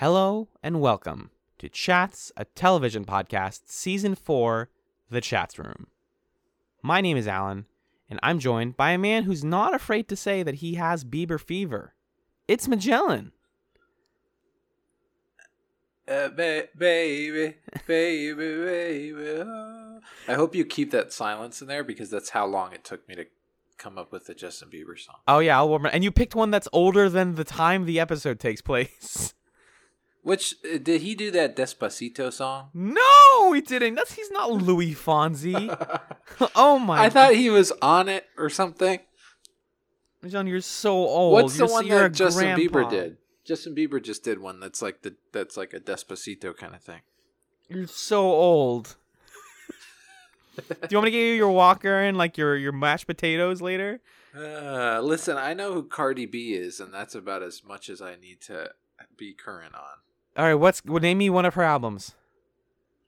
Hello and welcome to Chats, a television podcast, season 4, The Chats Room. My name is Alan, and I'm joined by a man who's not afraid to say that he has Bieber fever. It's Magellan. Uh, ba- baby, baby, baby. oh. I hope you keep that silence in there because that's how long it took me to come up with the Justin Bieber song. Oh yeah, I'll remember. And you picked one that's older than the time the episode takes place. Which uh, did he do that Despacito song? no, he didn't. That's he's not Luis Fonsi. oh my! I thought he was on it or something. John, you're so old. What's the You're, one you're that Justin grandpa. Bieber did? Justin Bieber just did one that's like the that's like a Despacito kind of thing. You're so old. Do you want me to give you your walker and like your your mashed potatoes later? Uh, listen, I know who Cardi B is, and that's about as much as I need to be current on. All right, what's well, name me one of her albums?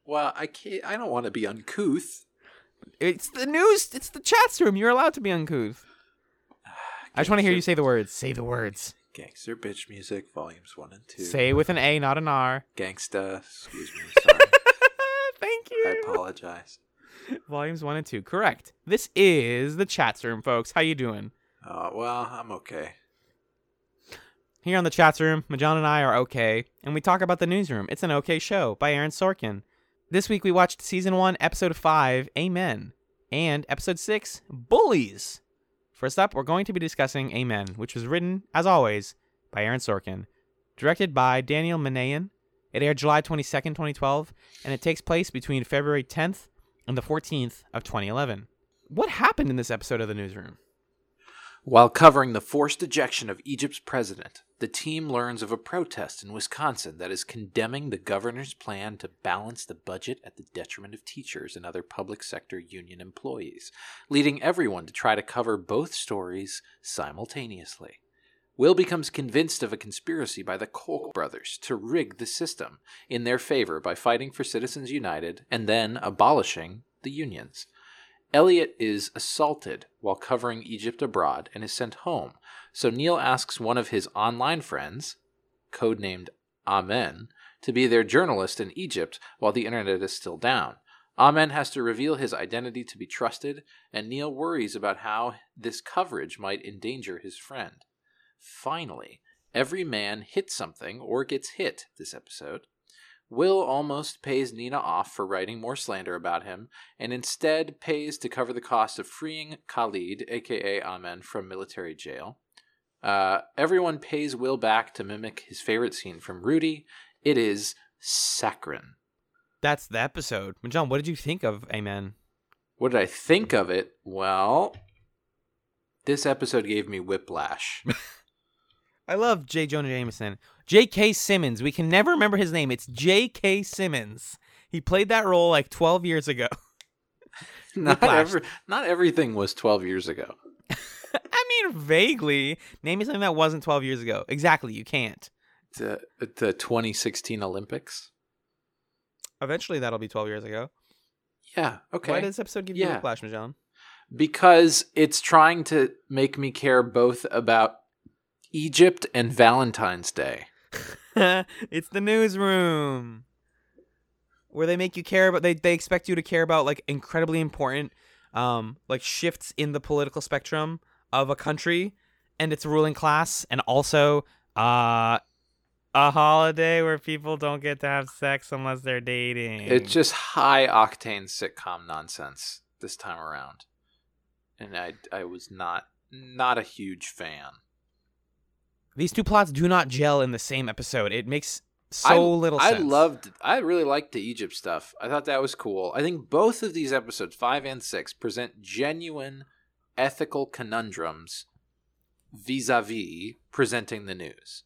Well, I can't. I don't want to be uncouth. It's the news. It's the chat room. You're allowed to be uncouth. I just want to hear you say the words. Say the words. Gangster bitch music, volumes one and two. Say with an A, not an R. gangsta. Excuse me. Sorry, Thank you. I apologize. Volumes one and two. Correct. This is the chat room, folks. How you doing? Uh, well, I'm okay. Here on the chat room, Majan and I are okay, and we talk about the newsroom. It's an okay show by Aaron Sorkin. This week we watched season one, episode five, Amen, and episode six, Bullies. First up, we're going to be discussing Amen, which was written, as always, by Aaron Sorkin, directed by Daniel Minahan. It aired July 22nd, 2012, and it takes place between February 10th and the 14th of 2011. What happened in this episode of the newsroom? While covering the forced ejection of Egypt's president, the team learns of a protest in Wisconsin that is condemning the governor's plan to balance the budget at the detriment of teachers and other public sector union employees, leading everyone to try to cover both stories simultaneously. Will becomes convinced of a conspiracy by the Koch brothers to rig the system in their favor by fighting for Citizens United and then abolishing the unions. Elliot is assaulted while covering Egypt abroad and is sent home. So Neil asks one of his online friends, codenamed Amen, to be their journalist in Egypt while the internet is still down. Amen has to reveal his identity to be trusted, and Neil worries about how this coverage might endanger his friend. Finally, every man hits something or gets hit this episode. Will almost pays Nina off for writing more slander about him, and instead pays to cover the cost of freeing Khalid, aka Amen, from military jail. Uh, everyone pays Will back to mimic his favorite scene from Rudy. It is saccharine. That's the episode. John, what did you think of Amen? What did I think of it? Well, this episode gave me whiplash. I love J. Jonah Jameson. J.K. Simmons. We can never remember his name. It's J.K. Simmons. He played that role like 12 years ago. not, every, not everything was 12 years ago. I mean, vaguely. Name me something that wasn't 12 years ago. Exactly. You can't. The, the 2016 Olympics? Eventually, that'll be 12 years ago. Yeah, okay. Why did this episode give you Yeah. whiplash, Magellan? because it's trying to make me care both about Egypt and Valentine's Day. it's the newsroom where they make you care about they, they expect you to care about like incredibly important um like shifts in the political spectrum of a country and its ruling class and also uh a holiday where people don't get to have sex unless they're dating It's just high octane sitcom nonsense this time around. And I I was not not a huge fan. These two plots do not gel in the same episode it makes so I, little sense. I loved I really liked the Egypt stuff. I thought that was cool. I think both of these episodes, 5 and 6, present genuine ethical conundrums vis-a-vis presenting the news.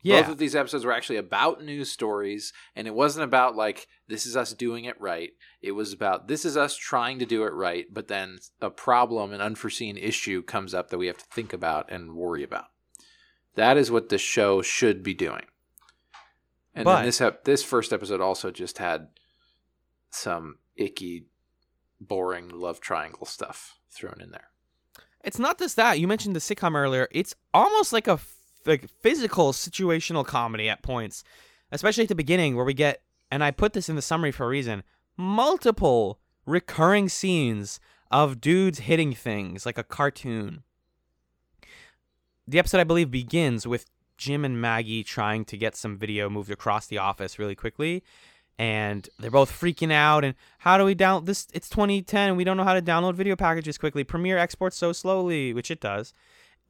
yeah Both of these episodes were actually about news stories, and it wasn't about like this is us doing it right. It was about this is us trying to do it right, but then a problem, an unforeseen issue comes up that we have to think about and worry about. That is what the show should be doing. And But- then this ep- this first episode also just had some icky, boring love triangle stuff thrown in there. It's not just that. You mentioned the sitcom earlier. It's almost like a like physical situational comedy at points, especially at the beginning where we get and I put this in the summary for a reason, multiple recurring scenes of dudes hitting things like a cartoon. The episode I believe begins with Jim and Maggie trying to get some video moved across the office really quickly and they're both freaking out and how do we down this it's 2010 we don't know how to download video packages quickly premiere exports so slowly which it does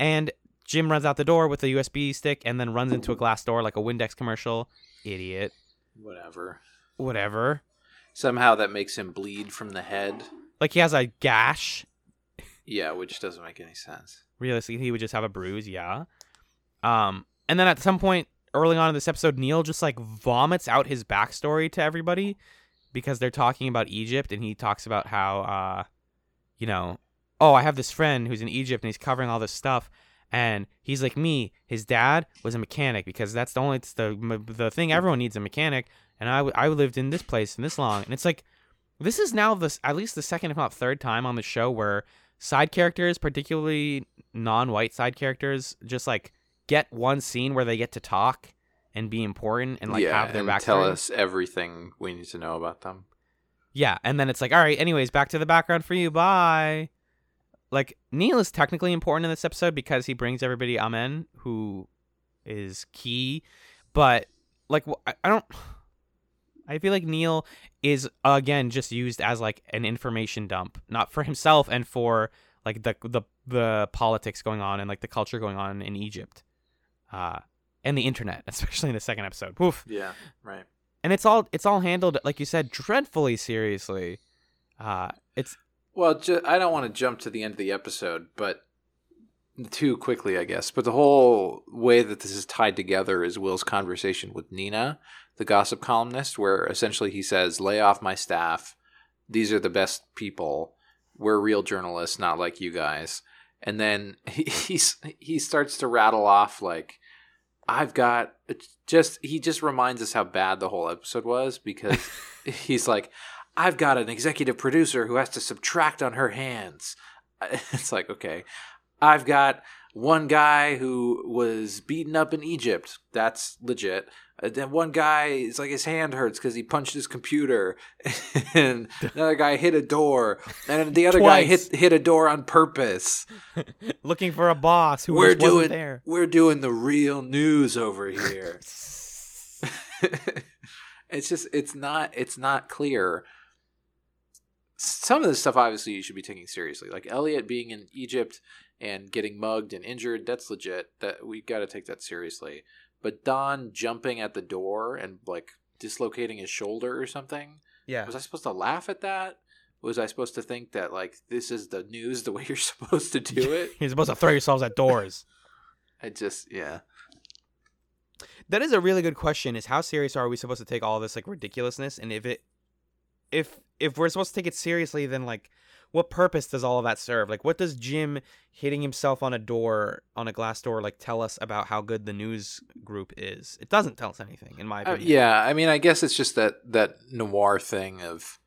and jim runs out the door with a usb stick and then runs into a glass door like a windex commercial idiot Whatever. whatever Somehow that makes him bleed from the head. like he has a gash Yeah, which doesn't make any sense. Realistically he would just have a bruise yeah. Um and then at some point early on in this episode neil just like vomits out his backstory to everybody because they're talking about egypt and he talks about how uh you know oh i have this friend who's in egypt and he's covering all this stuff and he's like me his dad was a mechanic because that's the only it's the the thing everyone needs a mechanic and I, I lived in this place and this long and it's like this is now the at least the second if not third time on the show where side characters particularly non-white side characters just like get one scene where they get to talk and be important and like yeah, have their and backstory. tell us everything we need to know about them. Yeah, and then it's like, all right, anyways, back to the background for you. Bye. Like Neil is technically important in this episode because he brings everybody Amen, who is key. But like, I don't. I feel like Neil is again just used as like an information dump, not for himself and for like the the the politics going on and like the culture going on in Egypt, uh, and the internet, especially in the second episode. Woof Yeah, right. and it's all it's all handled like you said dreadfully seriously uh it's Well, ju- I don't want to jump to the end of the episode, but too quickly, I guess. But the whole way that this is tied together is Will's conversation with Nina, the gossip columnist, where essentially he says, "Lay off my staff. These are the best people. We're real journalists, not like you guys." And then he he's, he starts to rattle off like, "I've got it's just." He just reminds us how bad the whole episode was because he's like, I've got an executive producer who has to subtract on her hands. It's like, okay. I've got one guy who was beaten up in Egypt. That's legit. And then one guy, it's like his hand hurts because he punched his computer. and another guy hit a door. And the other guy hit hit a door on purpose. looking for a boss who we're just wasn't doing there we're doing the real news over here. it's just it's not it's not clear some of this stuff obviously you should be taking seriously like elliot being in egypt and getting mugged and injured that's legit. That we got to take that seriously. But don jumping at the door and like dislocating his shoulder or something yeah. was i supposed to laugh at that? Was i supposed to think that like this is the news the way you're supposed to do it? You're supposed to throw yourselves at doors. I just yeah. That is a really good question is how serious are we supposed to take all this like ridiculousness? And if it if if we're supposed to take it seriously then like what purpose does all of that serve like what does jim hitting himself on a door on a glass door like tell us about how good the news group is it doesn't tell us anything in my Uh, opinion yeah, I mean, I guess it's just that that noir thing of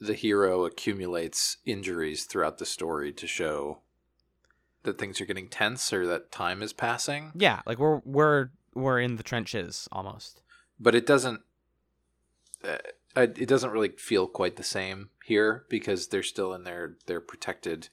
the hero accumulates injuries throughout the story to show that things are getting tense or that time is passing. yeah like we're we're we're in the trenches almost But it doesn't. Uh, it doesn't really feel quite the same here because they're still in their their protected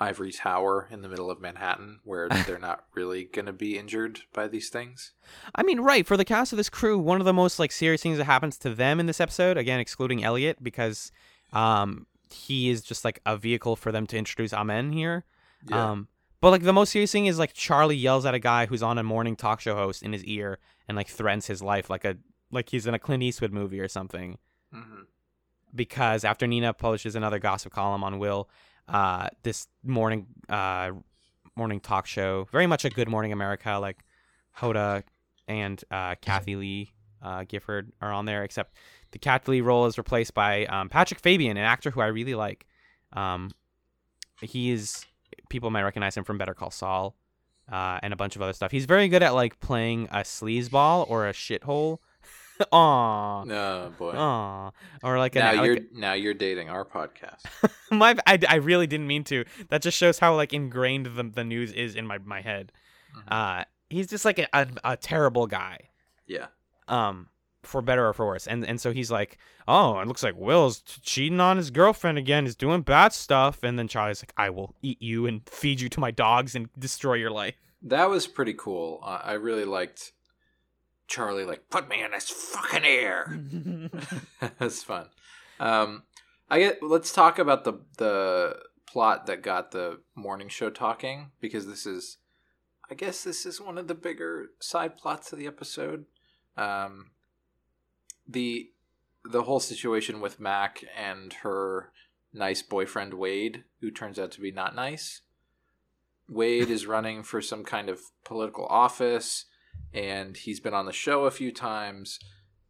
ivory tower in the middle of Manhattan, where they're not really going to be injured by these things. I mean, right for the cast of this crew, one of the most like serious things that happens to them in this episode, again excluding Elliot because um he is just like a vehicle for them to introduce Amen here. Um but like the most serious thing is like Charlie yells at a guy who's on a morning talk show host in his ear and like threatens his life like a like he's in a Clint Eastwood movie or something hmm because after Nina publishes another gossip column on Will, uh, this morning uh, morning talk show, very much a Good Morning America, like Hoda and uh, Kathie Lee uh, Gifford are on there, except the Kathie Lee role is replaced by um, Patrick Fabian, an actor who I really like. Um, he is people might recognize him from Better Call Saul. Uh, and a bunch of other stuff. He's very good at like playing a sleazeball or a shithole. Aw, Oh boy. Aw. Or like now an, like you're now you're dating our podcast. my I, I really didn't mean to. That just shows how like ingrained the, the news is in my my head. Mhm. Uh, he's just like a, a, a terrible guy. Yeah. um for better or for worse and and so he's like oh it looks like will's t- cheating on his girlfriend again he's doing bad stuff and then charlie's like i will eat you and feed you to my dogs and destroy your life That was pretty cool. Uh, I really liked Charlie. Like, put me in this fucking air. That's fun. Um, I get. Let's talk about the the plot that got the morning show talking because this is, I guess, this is one of the bigger side plots of the episode. Um, the the whole situation with Mac and her nice boyfriend Wade, who turns out to be not nice. Wade is running for some kind of political office, and he's been on the show a few times.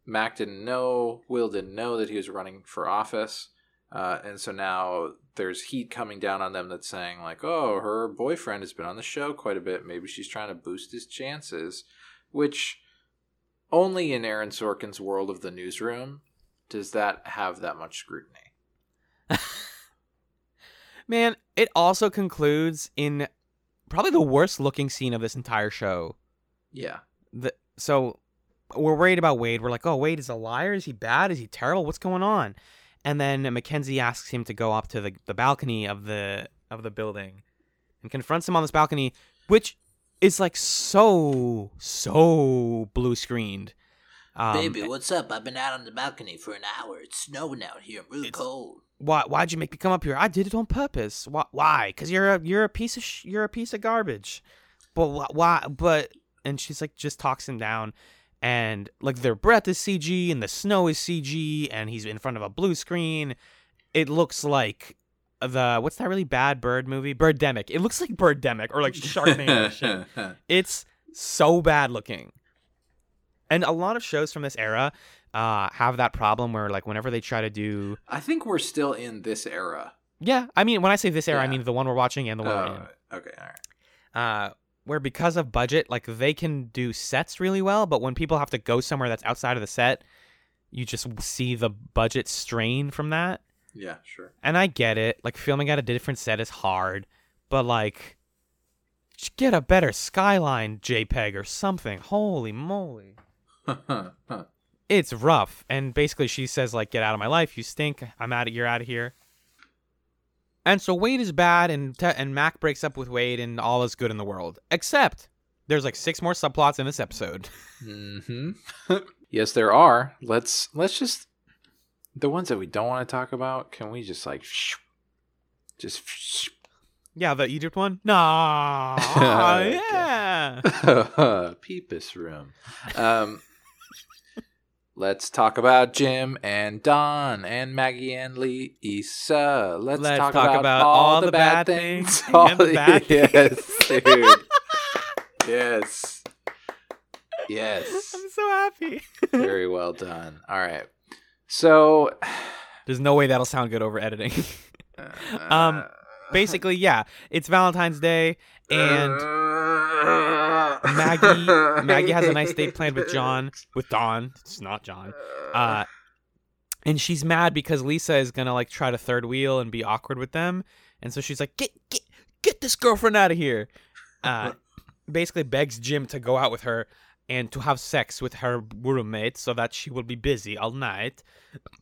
Mac didn't know, Will didn't know that he was running for office. Uh, and so now there's heat coming down on them that's saying, like, oh, her boyfriend has been on the show quite a bit. Maybe she's trying to boost his chances. Which only in Aaron Sorkin's world of the newsroom does that have that much scrutiny. man it also concludes in probably the worst looking scene of this entire show Yeah. The, so we're worried about Wade. We're like, oh, Wade is a liar. Is he bad? Is he terrible? What's going on? And then Mackenzie asks him to go up to the, the balcony of the of the building and confronts him on this balcony, which is like so so blue screened. Um, Baby, what's up? I've been out on the balcony for an hour. It's snowing out here. I'm really It's- cold. why why'd you make me come up here? I did it on purpose. Why? Why? Because you're a you're a piece of sh- you're a piece of garbage. But why? But and she's like just talks him down, and like their breath is CG and the snow is CG, and he's in front of a blue screen. It looks like the what's that really bad bird movie? Birdemic. It looks like Birdemic or like Sharknado shit. It's so bad looking. And a lot of shows from this era uh, have that problem where like whenever they try to do I think we're still in this era. yeah, I mean when I say this era, I mean the one we're watching and the one we're Oh, okay, all right. Uh, where because of budget, like they can do sets really well, but when people have to go somewhere that's outside of the set, you just see the budget strain from that. Yeah, sure. And I get it, like filming at a different set is hard, but like get a better skyline JPEG or something. Holy moly. It's rough. And basically she says like get out of my life, you stink. I'm out of you're out of here. And so Wade is bad and Te- and Mac breaks up with Wade and all is good in the world. Except there's like six more subplots in this episode. hmm yes, there are. Let's let's just the ones that we don't want to talk about. Can we just like just yeah, the Egypt one? Nah. Yeah. Peepus room. Um, let's talk about Jim and Don and Maggie and Lisa. Let's, Let's talk, talk about, about all, the bad things. All the bad yes, dude. yes. Yes. I'm so happy. Very well done. All right. So, There's no way that'll sound good over editing. uh, Um, Basically, yeah, it's Valentine's Day and Maggie Maggie has a nice date planned with John with Don. It's not John. Uh and she's mad because Lisa is gonna like try to third wheel and be awkward with them. And so she's like, Get get get this girlfriend out of here. Uh basically begs Jim to go out with her and to have sex with her roommate so that she will be busy all night.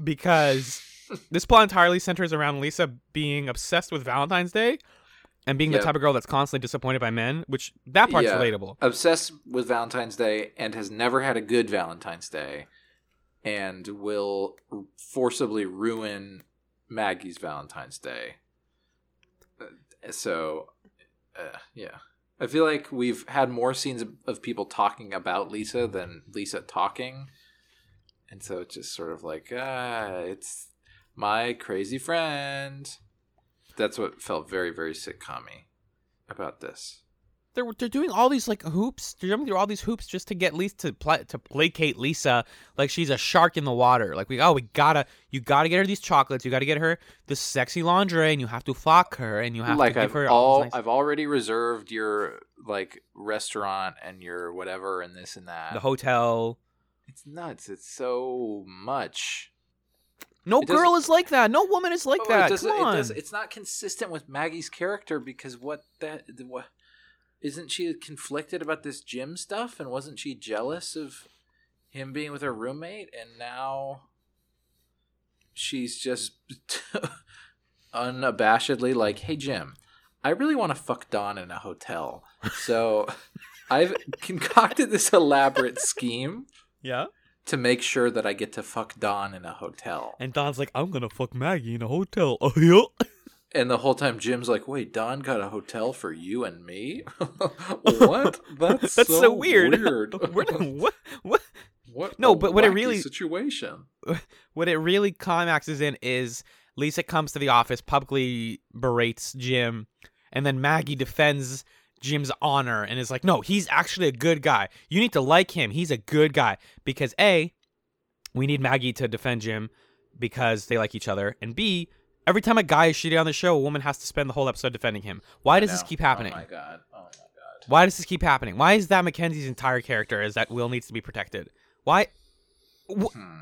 Because this plot entirely centers around Lisa being obsessed with Valentine's Day and being Yeah. the type of girl that's constantly disappointed by men, which that part's Yeah. relatable. obsessed with Valentine's Day and has never had a good Valentine's Day and will forcibly ruin Maggie's Valentine's Day. Uh, So, uh, yeah. I feel like we've had more scenes of, of people talking about Lisa than Lisa talking. And so it's just sort of like, ah, it's my crazy friend. That's what felt very, very sitcom about this. they're they're doing all these like hoops. They're jumping through all these hoops just to get Lisa to pla to placate Lisa like she's a shark in the water. Like we oh we gotta you gotta get her these chocolates. You gotta get her this sexy lingerie, and you have to fuck her, and you have like to give I've her all all. nice- I've already reserved your like restaurant and your whatever and this and that. the hotel. it's nuts. It's so much. No It girl is like that. No woman is like Oh, that. It Come on. It does, it's not consistent with Maggie's character because what that what isn't she conflicted about this Jim stuff? And wasn't she jealous of him being with her roommate? And now she's just unabashedly like, "Hey Jim, I really want to fuck Don in a hotel." So I've concocted this elaborate scheme Yeah. To make sure that I get to fuck Don in a hotel. And Don's like, I'm gonna fuck Maggie in a hotel. Oh yeah. And the whole time Jim's like, "Wait, Don got a hotel for you and me? what? That's, That's so, weird. weird. what, what? What? No, but what it really- situation. What it really climaxes in is Lisa comes to the office, publicly berates Jim, and then Maggie defends Jim's honor and is like, "No, he's actually a good guy. You need to like him. He's a good guy." Because A, we need Maggie to defend Jim because they like each other, and B, every time a guy is shitty on the show, a woman has to spend the whole episode defending him. Why does this keep happening? Oh my god. Oh my god. Why does this keep happening? Why is that Mackenzie's entire character is that Will needs to be protected? Why? Wh- Hmm.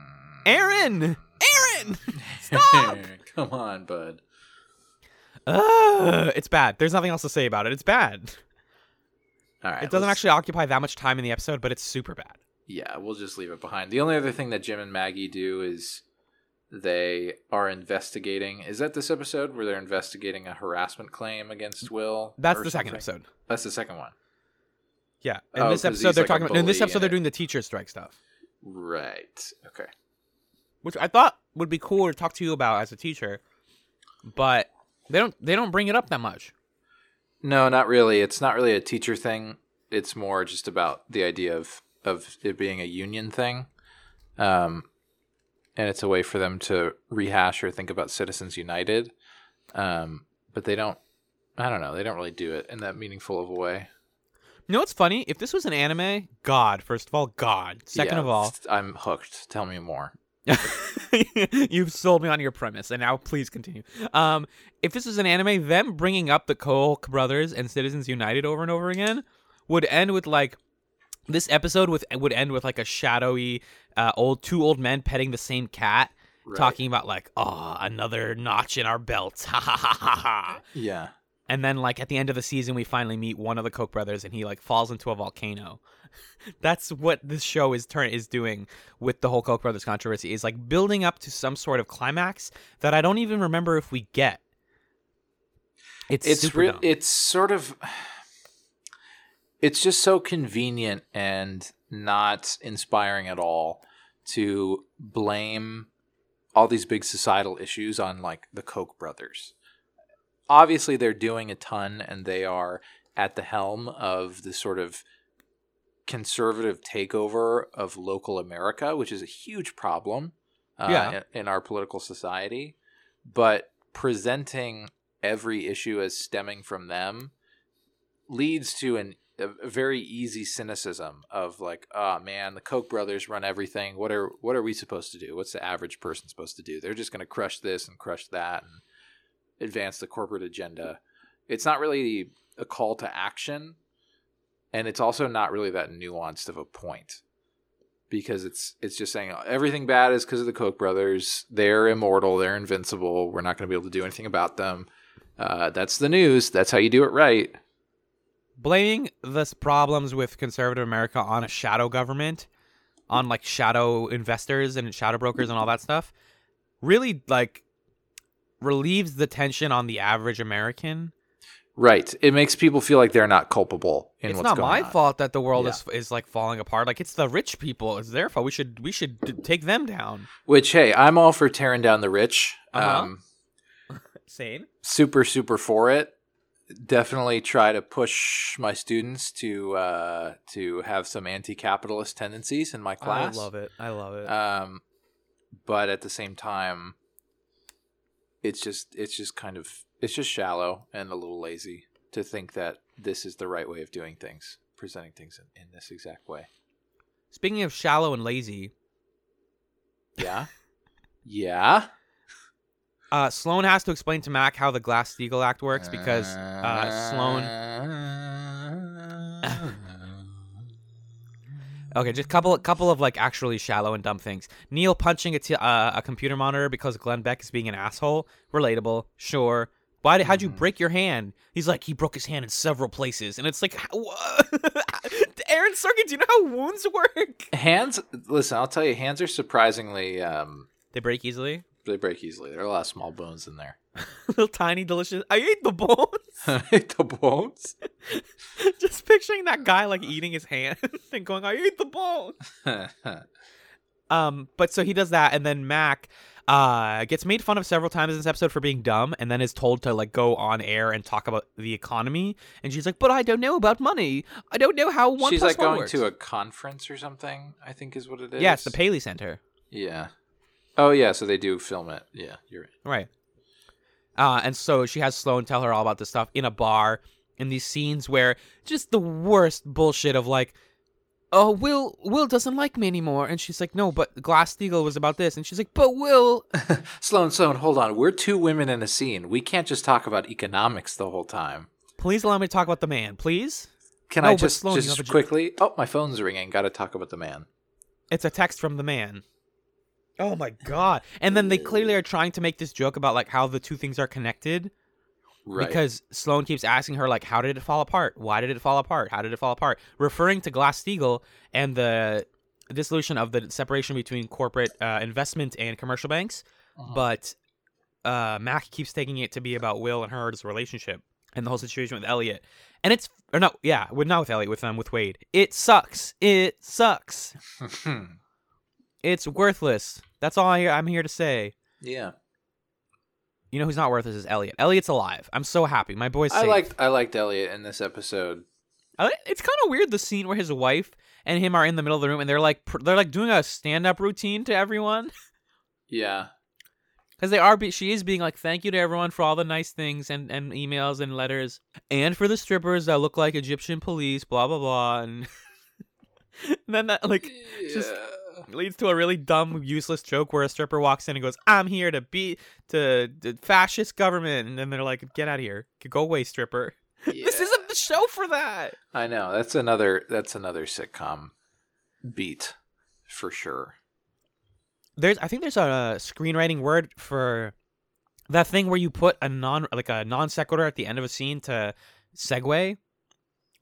Aaron! Aaron! Stop! Come on, bud. Ugh, it's bad. There's nothing else to say about it. It's bad. All right. It doesn't actually occupy that much time in the episode, but it's super bad. Yeah, we'll just leave it behind. The only other thing that Jim and Maggie do is they are investigating. Is that this episode where they're investigating a harassment claim against Will? That's the second episode. That's the second one. Yeah. In Oh, this episode, they're like talking about. In this episode, they're doing the teacher strike stuff, Right. Okay. which I thought would be cool to talk to you about as a teacher, but they don't. They don't bring it up that much. No, not really. It's not really a teacher thing. It's more just about the idea of of it being a union thing. Um, and it's a way for them to rehash or think about Citizens United. Um, but they don't. I don't know. They don't really do it in that meaningful of a way. You know what's funny? If this was an anime, God, first of all, God. Second Yeah, of all, I'm hooked. Tell me more. You've sold me on your premise, and now please continue. Um, if this was an anime, them bringing up the Koch brothers and Citizens United over and over again would end with like this episode with would end with like a shadowy uh, old two old men petting the same cat, Right. talking about like oh another notch in our belts, ha ha ha ha ha. Yeah. And then like at the end of the season, we finally meet one of the Koch brothers, and he like falls into a volcano. That's what this show is turn is doing with the whole Koch brothers controversy. Is like building up to some sort of climax that I don't even remember if we get. It's it's real it's sort of it's just so convenient and not inspiring at all to blame all these big societal issues on like the Koch brothers. Obviously they're doing a ton and they are at the helm of the sort of conservative takeover of local America, which is a huge problem uh, Yeah. in, in our political society. But presenting every issue as stemming from them leads to an a, a very easy cynicism of like, oh man, the Koch brothers run everything. What are what are we supposed to do? What's the average person supposed to do? They're just going to crush this and crush that and advance the corporate agenda. It's not really a call to action, and it's also not really that nuanced of a point because it's it's just saying everything bad is because of the Koch brothers. They're immortal. They're invincible. We're not going to be able to do anything about them. Uh, that's the news. That's how you do it right. blaming the problems with conservative America on a shadow government, on like shadow investors and shadow brokers and all that stuff, really like relieves the tension on the average American. Right. It makes people feel like they're not culpable in it's what's not my fault that the world Yeah. is is like falling apart. Like it's the rich people. It's their fault. We should we should d- take them down. Which, hey, I'm all for tearing down the rich. Uh-huh. Um, Sane. super, super for it. Definitely try to push my students to uh, to have some anti-capitalist tendencies in my class. I love it. I love it. Um, but at the same time, it's just it's just kind of it's just shallow and a little lazy to think that this is the right way of doing things, presenting things in, in this exact way. Speaking of shallow and lazy, Yeah, yeah. uh, Sloan has to explain to Mac how the Glass Steagall Act works because uh, Sloan. Okay, just couple couple of like actually shallow and dumb things. Neil punching a, t- uh, a computer monitor because Glenn Beck is being an asshole. Relatable, sure, Why did, how'd you Mhm. break your hand? He's like, he broke his hand in several places, and it's like, Aaron Sorkin, do you know how wounds work? Hands. Listen, I'll tell you, hands are surprisingly. Um, They break easily. They break easily. There are a lot of small bones in there. Little tiny, delicious. I ate the bones. I ate the bones. Just picturing that guy like eating his hand and going, "I ate the bone." Um, but so he does that, and then Mac uh gets made fun of several times in this episode for being dumb, and then is told to like go on air and talk about the economy, and she's like, "But I don't know about money. I don't know how one She's plus like one going works." to a conference or something. I think is what it is. yeah, it's the Paley Center, Yeah. Oh yeah, so they do film it. Yeah, you're right. right? Uh, and so she has Sloan tell her all about this stuff in a bar, in these scenes where just the worst bullshit of like. Oh, Will Will doesn't like me anymore, and she's like, "No, but Glass Steagall was about this," and she's like, "But Will, Sloan, Sloan, hold on. We're two women in a scene. We can't just talk about economics the whole time. please allow me to talk about the man, please." Can No, I just Sloan, just have a j- quickly? Oh, my phone's ringing. Got to talk about the man. It's a text from the man. Oh my god. And then they clearly are trying to make this joke about like how the two things are connected Right. because Sloan keeps asking her like how did it fall apart? Why did it fall apart? How did it fall apart? Referring to Glass-Steagall and the dissolution of the separation between corporate uh, investment and commercial banks, Uh-huh. but uh, Mac keeps taking it to be about Will and her's relationship and the whole situation with Elliot. And it's or no, yeah, with not with Elliot, with um with Wade. It sucks. It sucks. It's worthless. That's all I, I'm here to say. yeah. You know who's not worthless is Elliot. Elliot's alive. I'm so happy. My boy's safe. I liked I liked Elliot in this episode. I It's kind of weird the scene where his wife and him are in the middle of the room and they're like they're like doing a stand up routine to everyone Yeah. because they are. Be- she is being like thank you to everyone for all the nice things and and emails and letters and for the strippers that look like Egyptian police. Blah blah blah and. and then that like just- Yeah. Leads to a really dumb, useless joke where a stripper walks in and goes, "I'm here to beat to, to fascist government," and then they're like, "Get out of here, go away, stripper." This isn't the show for that. I know. That's another that's another sitcom beat for sure. There's, I think there's a screenwriting word for that thing where you put a non like a non sequitur at the end of a scene to segue.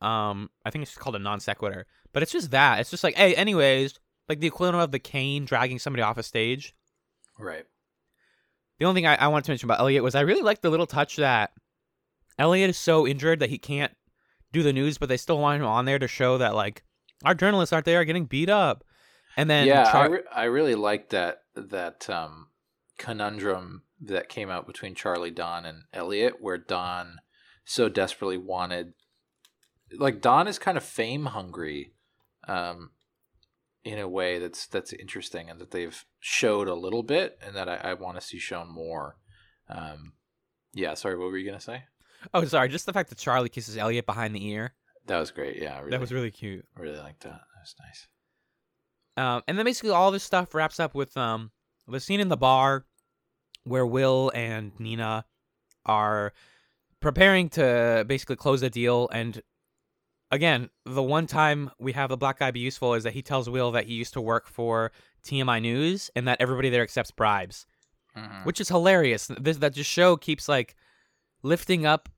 Um, I think it's called a non sequitur, but it's just that. It's just like, hey, anyways, like the equivalent of the cane dragging somebody off a stage. Right. The only thing I, I wanted to mention about Elliot was I really liked the little touch that Elliot is so injured that he can't do the news, but they still want him on there to show that like our journalists out there are getting beat up. And then yeah, Char- I, re- I really liked that that um, conundrum that came out between Charlie, Don, and Elliot, where Don so desperately wanted, like Don is kind of fame hungry, um, in a way that's that's interesting, and that they've showed a little bit, and that I, I want to see shown more. Um, yeah, sorry, what were you gonna say? oh sorry, just the fact that Charlie kisses Elliot behind the ear That was great. Yeah, really, that was really cute. I really liked that. That was nice. Um, and then basically all this stuff wraps up with um the scene in the bar where Will and Nina are preparing to basically close the deal. And again, the one time we have the black guy be useful is that he tells Will that he used to work for TMI News and that everybody there accepts bribes, Mhm. which is hilarious. This that just show keeps like lifting up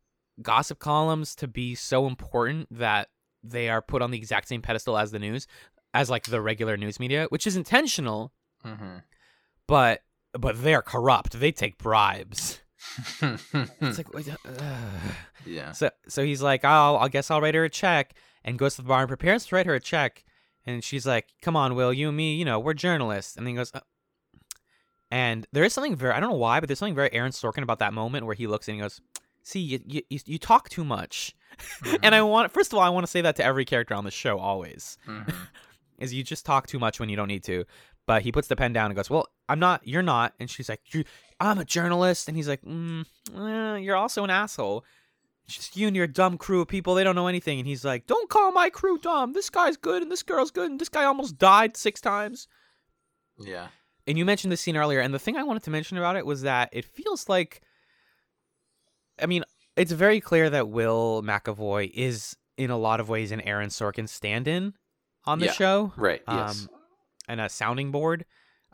gossip columns to be so important that they are put on the exact same pedestal as the news as like the regular news media which is intentional Mhm. but but they're corrupt they take bribes Mm-hmm. it's like uh, yeah. so so he's like i'll i guess i'll write her a check and goes to the bar and prepares to write her a check and she's like come on will you and me you know we're journalists and then he goes uh, and there is something very i don't know why but there's something very aaron sorkin about that moment where he looks and he goes see you you, you, talk too much and i want first of all i want to say that to every character on the show always Mhm. is you just talk too much when you don't need to. But he puts the pen down and goes, "Well, I'm not. You're not." And she's like, you, "I'm a journalist." And he's like, mm, eh, "You're also an asshole." It's just you and your dumb crew of people. They don't know anything. And he's like, "Don't call my crew dumb. This guy's good and this girl's good and this guy almost died six times." yeah. And you mentioned this scene earlier, and the thing I wanted to mention about it was that it feels like, I mean, it's very clear that Will McAvoy is in a lot of ways an Aaron Sorkin stand-in on the Yeah. show Right. Yes. um, and a sounding board.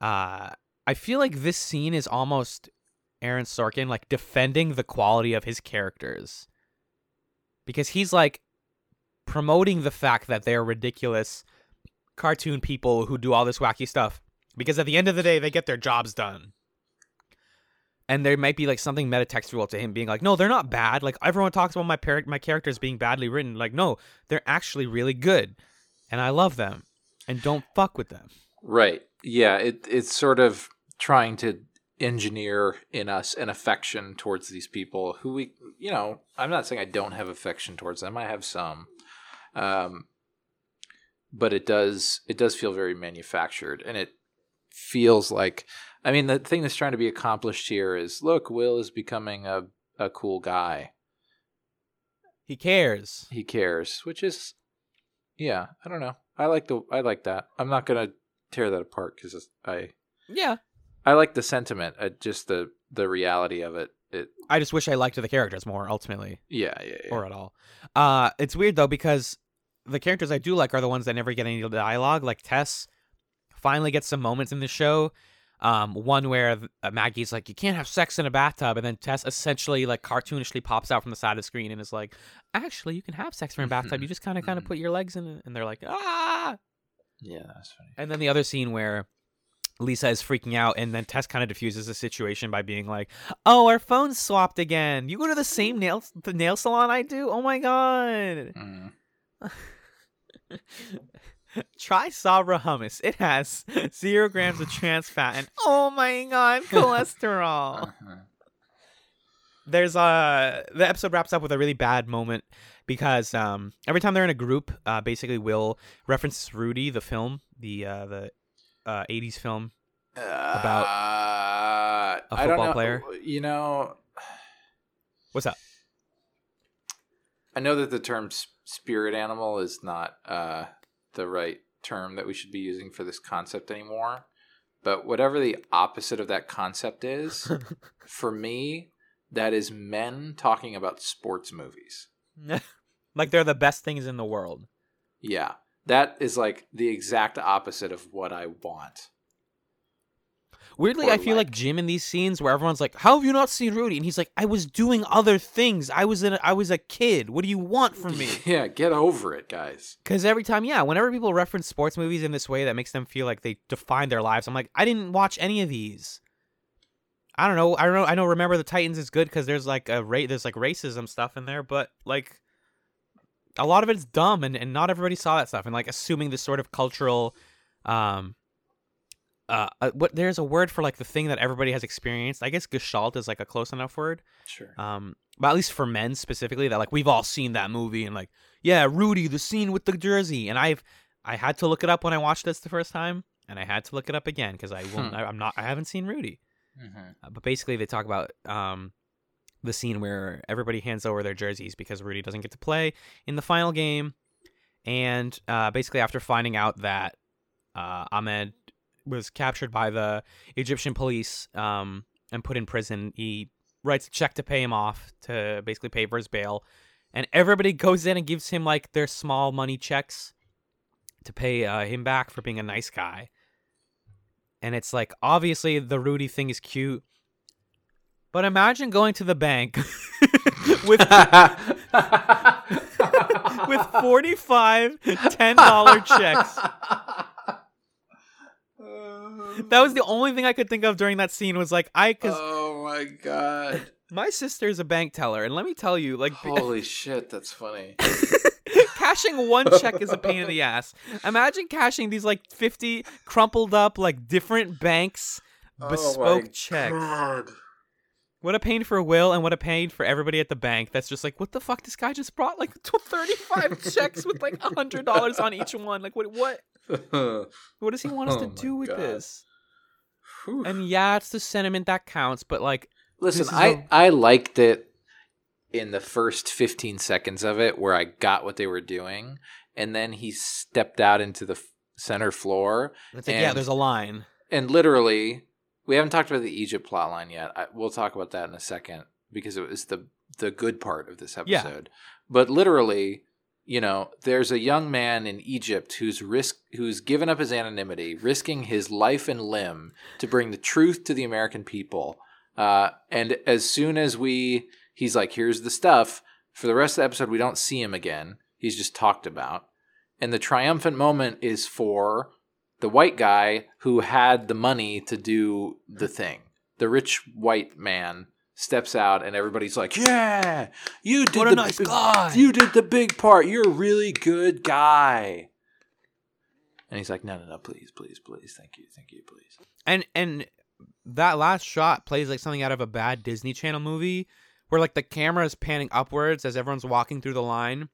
Uh, I feel like this scene is almost Aaron Sorkin like defending the quality of his characters. Because he's like promoting the fact that they're ridiculous cartoon people who do all this wacky stuff because at the end of the day they get their jobs done. And there might be like something metatextual to him being like, "No, they're not bad. Like everyone talks about my par- my characters being badly written. Like, no, they're actually really good, and I love them, and don't fuck with them." Right. Yeah. It it's sort of trying to engineer in us an affection towards these people who we, you know, I'm not saying I don't have affection towards them. I have some, um, but it does it does feel very manufactured, and it feels like. I mean, the thing that's trying to be accomplished here is, look, Will is becoming a a cool guy. He cares. He cares, which is, yeah, I don't know. I like the I like that. I'm not gonna tear that apart because I Yeah. I like the sentiment, uh, just the the reality of it. It I just wish I liked the characters more ultimately, yeah yeah, yeah. or at all. Uh, it's weird though because the characters I do like are the ones that never get any dialogue. Like Tess finally gets some moments in the show. Um, one where uh, Maggie's like, "You can't have sex in a bathtub," and then Tess essentially like cartoonishly pops out from the side of the screen and is like, "Actually, you can have sex in a bathtub. You just kind of kind of put your legs in it." And they're like, "Ah!" yeah, that's funny. And then the other scene where Lisa is freaking out, and then Tess kind of diffuses the situation by being like, "Oh, our phones swapped again. You go to the same nail the nail salon I do. Oh my god." Mm. Try Sabra hummus. It has zero grams of trans fat and oh my god, cholesterol. Uh-huh. There's uh the episode wraps up with a really bad moment because um every time they're in a group, uh basically Will references Rudy, the film, the uh the uh 80s film. About Uh, a football know. player? You know, What's up? I know that the term spirit animal is not uh, the right term that we should be using for this concept anymore. But whatever the opposite of that concept is, for me, that is men talking about sports movies. like they're the best things in the world. Yeah. That is like the exact opposite of what I want. Weirdly, Or I feel like like- Jim in these scenes where everyone's like, "How have you not seen Rudy?" and he's like, "I was doing other things. I was in. A, I was a kid. What do you want from me?" Yeah, get over it, guys. Because every time, yeah, whenever people reference sports movies in this way, that makes them feel like they define their lives. I'm like, I didn't watch any of these. I don't know. I don't know. I know. Remember the Titans is good because there's like a rate. There's like racism stuff in there, but like a lot of it's dumb, and, and not everybody saw that stuff. And like assuming this sort of cultural, um, uh, uh, what there's a word for like the thing that everybody has experienced. I guess gestalt is like a close enough word. Sure. Um, but at least for men specifically, that like we've all seen that movie and like, yeah, Rudy, the scene with the jersey, and I've I had to look it up when I watched this the first time, and I had to look it up again because I will Hmm. I, I'm not I haven't seen Rudy. hmm Uh, but basically, they talk about um the scene where everybody hands over their jerseys because Rudy doesn't get to play in the final game, and uh, basically after finding out that uh, Ahmed was captured by the Egyptian police um, and put in prison, he writes a check to pay him off to basically pay for his bail, and everybody goes in and gives him like their small money checks to pay uh, him back for being a nice guy. And it's like obviously the Rudy thing is cute, but imagine going to the bank with with 45 $10 checks. That was the only thing I could think of during that scene was like I cuz oh my god! my sister is a bank teller and let me tell you like Holy shit, that's funny. cashing one check is a pain in the ass. Imagine cashing these like 50 crumpled up like different banks oh bespoke checks. God. What a pain for Will and what a pain for everybody at the bank. That's just like, what the fuck? This guy just brought like 35 checks with like $100 on each one. Like, what What? What does he want us Oh to do with God. this? Whew. And yeah, it's the sentiment that counts, but like, Listen, I a- I liked it in the first 15 seconds of it where I got what they were doing and then he stepped out into the center floor it's like, yeah, there's a line. and literally we haven't talked about the Egypt plotline yet. I, we'll talk about that in a second because it was the the good part of this Yeah. episode. But literally, you know, there's a young man in Egypt who's risk who's given up his anonymity, risking his life and limb to bring the truth to the American people Uh, and as soon as we, he's like, here's the stuff. For the rest of the episode, we don't see him again. He's just talked about. And the triumphant moment is for the white guy who had the money to do the hmm. thing. The rich white man steps out, and everybody's like, "Yeah, you did What a the nice big- guy." You did the big part. You're a really good guy." And he's like, "No, no, no, please, please, please, thank you, thank you, please." and and that last shot plays like something out of a bad Disney Channel movie where like the camera is panning upwards as everyone's walking through the line.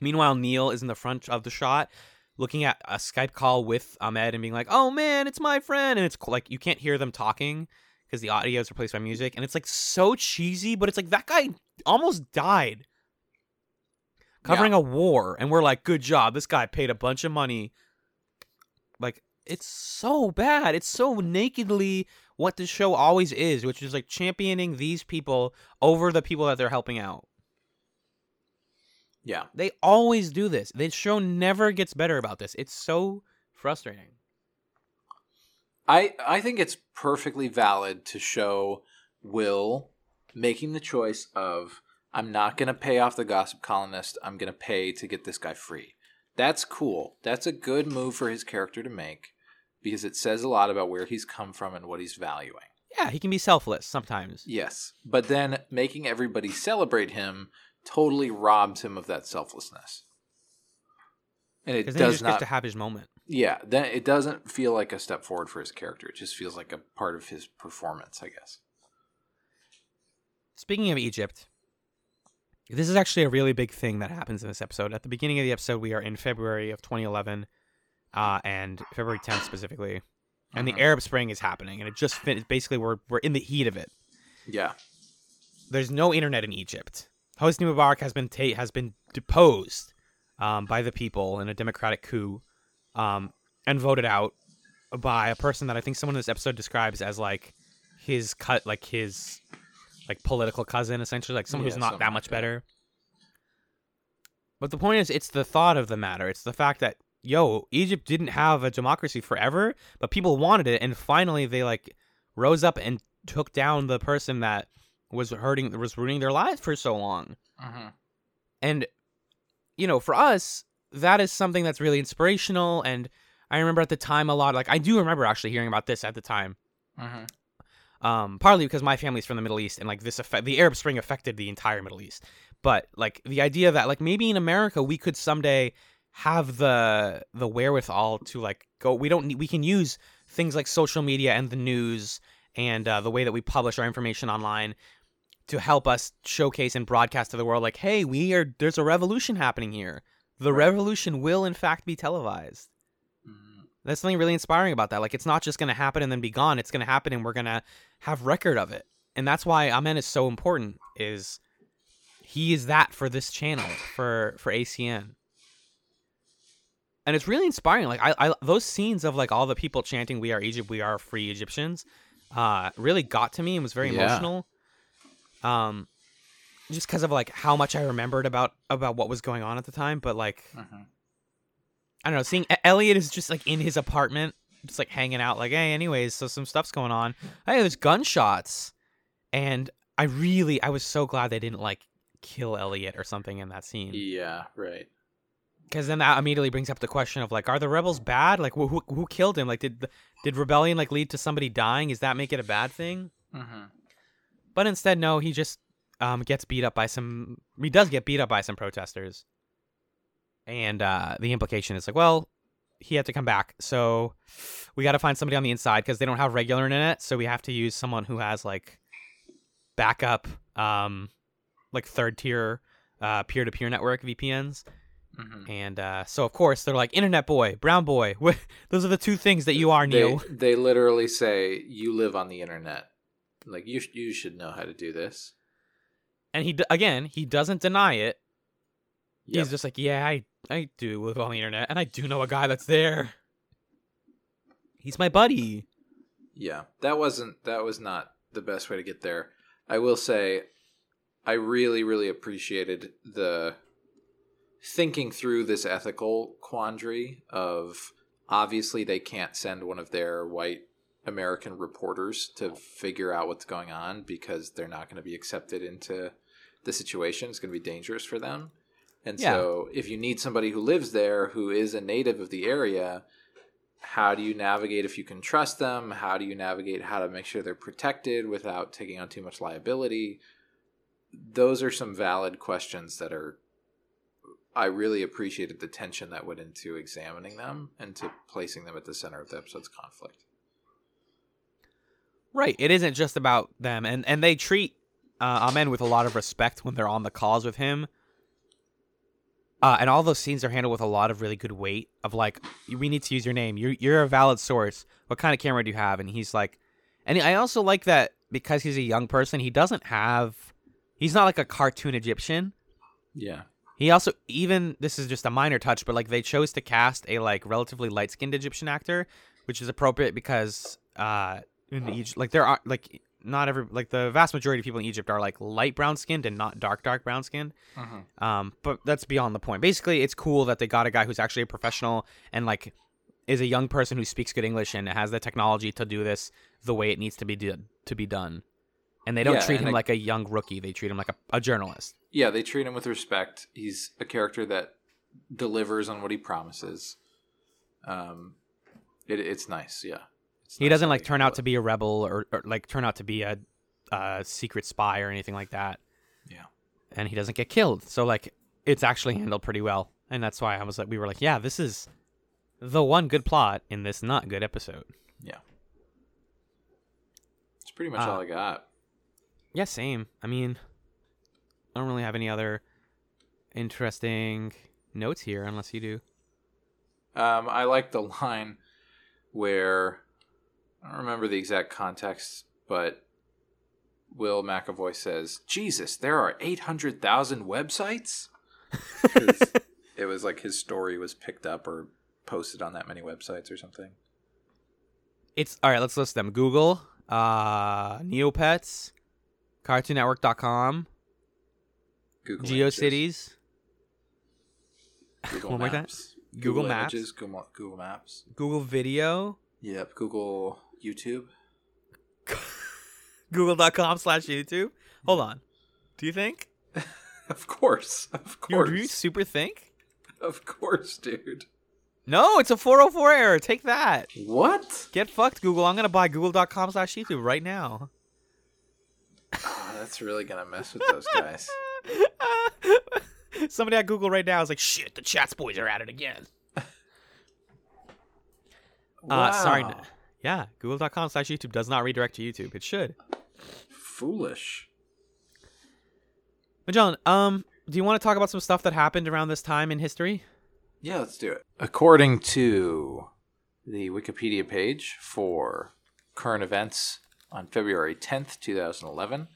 Meanwhile, Neil is in the front of the shot looking at a Skype call with Ahmed and being like, "Oh man, it's my friend." And it's like you can't hear them talking because the audio is replaced by music and it's like so cheesy, but it's like that guy almost died covering a war and we're like, "Good job. This guy paid a bunch of money." Like it's so bad. It's so nakedly what the show always is, which is like championing these people over the people that they're helping out. Yeah, They always do this. The show never gets better about this. It's so frustrating. I I think it's perfectly valid to show Will making the choice of I'm not going to pay off the gossip columnist. I'm going to pay to get this guy free. That's cool. That's a good move for his character to make because it says a lot about where he's come from and what he's valuing. Yeah, he can be selfless sometimes. Yes, but then making everybody celebrate him totally robs him of that selflessness. And it then he does just not to have his moment. yeah, then it doesn't feel like a step forward for his character. It just feels like a part of his performance, I guess. Speaking of Egypt, this is actually a really big thing that happens in this episode. At the beginning of the episode, we are in February of 2011, uh, and February 10th specifically, and the Arab Spring is happening, and it just basically we're we're in the heat of it. Yeah. there's no internet in Egypt. Hosni Mubarak has been ta- has been deposed um, by the people in a democratic coup, um, and voted out by a person that I think someone in this episode describes as like his cut, like his like political cousin, essentially, like someone Yeah, who's not that like much that. better. But the point is, it's the thought of the matter. It's the fact that yo, Egypt didn't have a democracy forever, but people wanted it, and finally they like rose up and took down the person that was hurting, was ruining their lives for so long. Mm-hmm. And you know, for us, that is something that's really inspirational. And I remember at the time a lot. Like I do remember actually hearing about this at the time. Mm-hmm. Um, partly because my family's from the Middle East, and like this effect, the Arab Spring affected the entire Middle East. But like the idea that like maybe in America we could someday have the the wherewithal to like go. We don't need. We can use things like social media and the news and uh, the way that we publish our information online to help us showcase and broadcast to the world like hey we are there's a revolution happening here the Right. revolution will in fact be televised Mm-hmm. there's something really inspiring about that like it's not just going to happen and then be gone it's going to happen and we're going to have record of it and that's why amen is so important is he is that for this channel for for acn and it's really inspiring like I, I those scenes of like all the people chanting we are egypt we are free egyptians uh really got to me and was very Yeah. emotional um just because of like how much i remembered about about what was going on at the time but like Mm-hmm. I don't know, seeing Elliot is just like in his apartment, just like hanging out, like, hey, anyways, so some stuff's going on. Hey, there's gunshots. And I really, I was so glad they didn't like kill Elliot or something in that scene. Yeah, right. Because then that immediately brings up the question of like, are the rebels bad? Like, who, who, who killed him? Like, did did rebellion like lead to somebody dying? Is that make it a bad thing? Mm-hmm. But instead, no, he just um, gets beat up by some. He does get beat up by some protesters, and uh, the implication is like, well, he had to come back, so we got to find somebody on the inside because they don't have regular internet, so we have to use someone who has like backup, um, like third tier, uh, peer to peer network VPNs, Mm-hmm. and uh, so of course they're like internet boy, brown boy. Those are the two things that you are, They, Neil. they literally say you live on the internet. Like you, you should know how to do this. And he again, he doesn't deny it. Yep. He's just like, yeah, I I do live on the internet, and I do know a guy that's there. He's my buddy. Yeah, that wasn't that was not the best way to get there. I will say I really really appreciated the thinking through this ethical quandary of obviously they can't send one of their white American reporters to figure out what's going on because they're not going to be accepted into the situation. It's going to be dangerous for them. And Yeah. so, if you need somebody who lives there who is a native of the area, how do you navigate if you can trust them? How do you navigate how to make sure they're protected without taking on too much liability? Those are some valid questions that are. I really appreciated the tension that went into examining them and to placing them at the center of the episode's conflict. Right. It isn't just about them, and and they treat uh, Amen with a lot of respect when they're on the calls with him. Uh, and all those scenes are handled with a lot of really good weight of like, we need to use your name. You're you're a valid source. What kind of camera do you have? And he's like, and I also like that because he's a young person, he doesn't have, he's not like a cartoon Egyptian. Yeah. He also even this is just a minor touch, but like they chose to cast a like relatively light skinned Egyptian actor, which is appropriate because uh in Egypt like there are like not every like the vast majority of people in Egypt are like light brown skinned and not dark dark brown skinned. Um, but that's beyond the point. Basically, it's cool that they got a guy who's actually a professional and like is a young person who speaks good English and has the technology to do this the way it needs to be do- to be done. And they don't Yeah, treat him I- like a young rookie. They treat him like a, a journalist. Yeah, they treat him with respect. He's a character that delivers on what he promises. Um, it, it's nice. Yeah, It's He nice doesn't like turn out to be a rebel or, or like turn out to be a, a secret spy or anything like that. Yeah. And he doesn't get killed. So like it's actually handled pretty well. And that's why I was like we were like, yeah, this is the one good plot in this not good episode. Yeah, it's pretty much Uh, all I got. Yeah, same. I mean, I don't really have any other interesting notes here unless you do. Um, I like the line where I don't remember the exact context, but Will McAvoy says, "Jesus, there are eight hundred thousand websites." it was like his story was picked up or posted on that many websites or something. It's all right. Let's list them: Google, uh, Neopets, CartoonNetwork.com, Google GeoCities, Google One more time. Maps, Google Maps. Images, Google, Google Maps. Google Video, Yep, Google YouTube. Google.com slash YouTube. Hold on. Do you think? Of course, of course, Do you super think? of course, dude. No, it's a 404 error. Take that. What? Get fucked, Google. I'm gonna buy Google.com slash YouTube right now. Oh, that's really gonna mess with those guys. Somebody at Google right now is like, shit, the chats boys are at it again. Uh, sorry. Wow. Yeah, google.com slash YouTube does not redirect to YouTube. It should. Foolish. Magellan, um, do you want to talk about some stuff that happened around this time in history? Yeah, let's do it. According to the Wikipedia page for current events on February 10th, 2011,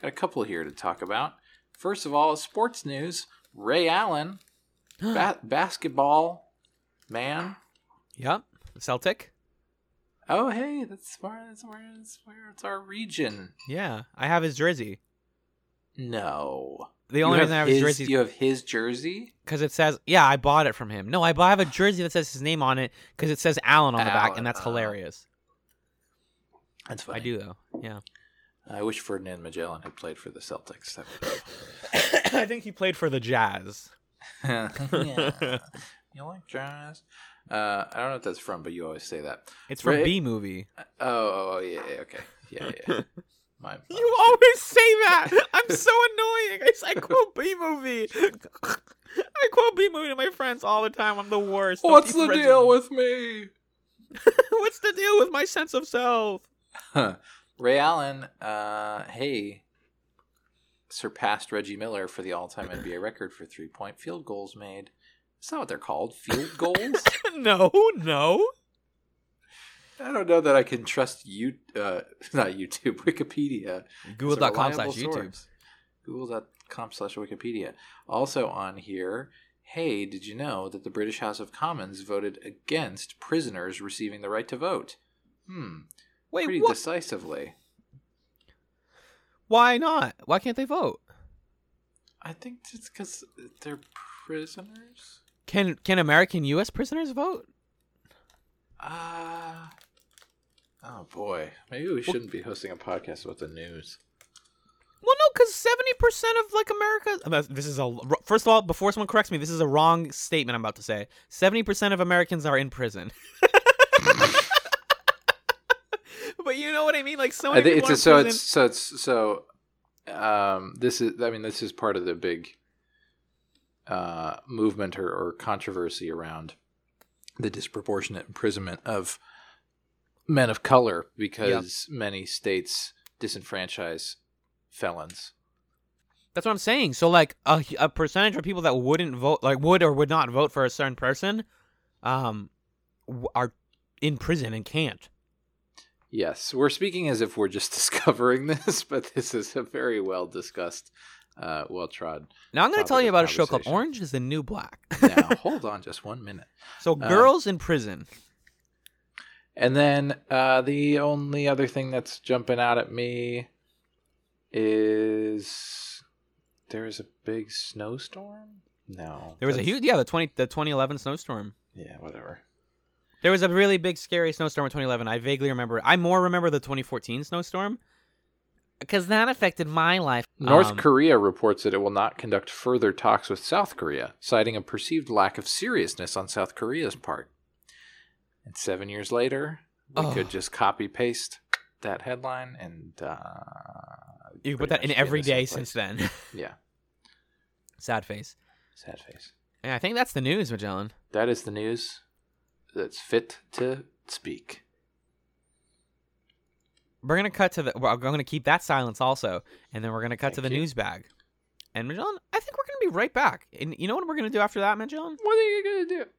got a couple here to talk about. First of all, sports news. Ray Allen, ba- basketball man. Yep. Celtic? Oh, hey, that's where, that's where, that's where it's our region. Yeah. I have his jersey. No. The only reason I have his, his, jersey is You have his jersey? because it says, yeah, I bought it from him. No, I, I have a jersey that says his name on it because it says Allen on the back, and that's hilarious. That's funny. I do, though. Yeah. I wish Ferdinand Magellan had played for the Celtics. That I think he played for the Jazz. yeah. You like jazz? Uh, I don't know if that's from, but you always say that. It's from Ray- Bee Movie. Oh, oh, oh, yeah, yeah, okay. Yeah, yeah. My, my You always say that. I'm so annoying. I, I quote Bee Movie. I quote Bee Movie to my friends all the time. I'm the worst. What's the deal with with me? me. What's the deal with my sense of self? Ray Allen, uh, hey, surpassed Reggie Miller for the all-time NBA record for three-point field goals made. That's not what they're called. Field goals? no, no. I don't know that I can trust you. Uh, not YouTube, Wikipedia. Google.com slash YouTube. Google.com slash Wikipedia. Also on here, hey, did you know that the British House of Commons voted against prisoners receiving the right to vote? Hmm. Wait, pretty what? decisively. Why not? Why can't they vote? I think it's because they're prisoners. Can can American U.S. prisoners vote? Uh, Oh boy, maybe we shouldn't be hosting a podcast about the news. Well, no, because seventy percent of like America. This is a first of all. Before someone corrects me, this is a wrong statement I'm about to say. Seventy percent of Americans are in prison. but you know what I mean? Like so I many think people it's are so in it's so it's so. Um, this is I mean this is part of the big uh, movement or, or controversy around the disproportionate imprisonment of men of color because many states disenfranchise felons. That's what I'm saying. So like a, a percentage of people that wouldn't vote, like would or would not vote for a certain person, um, w- are in prison and can't. Yes, we're speaking as if we're just discovering this, but this is a very well discussed, uh, well trod. Now I'm going to tell you about a show called. Orange is the New Black. Now, hold on just one minute. so Uh, girls in prison. And then uh, the only other thing that's jumping out at me is there is a big snowstorm. No, There was a huge, yeah, the twenty, the 2011 snowstorm. Yeah, whatever. There was a really big, scary snowstorm in 2011. I vaguely remember. I more remember the 2014 snowstorm because that affected my life. North Um, Korea reports that it will not conduct further talks with South Korea, citing a perceived lack of seriousness on South Korea's part. And seven years later, we Oh. could just copy paste that headline and uh, You put that in every day since then. Yeah, Sad face. sad face. And I think that's the news, Magellan. That is the news that's fit to speak. We're gonna cut to the. Well, I'm gonna keep that silence also, and then we're gonna cut to the you. news bag. And Magellan, I think we're gonna be right back. And you know what we're gonna do after that, Magellan? What are you gonna do?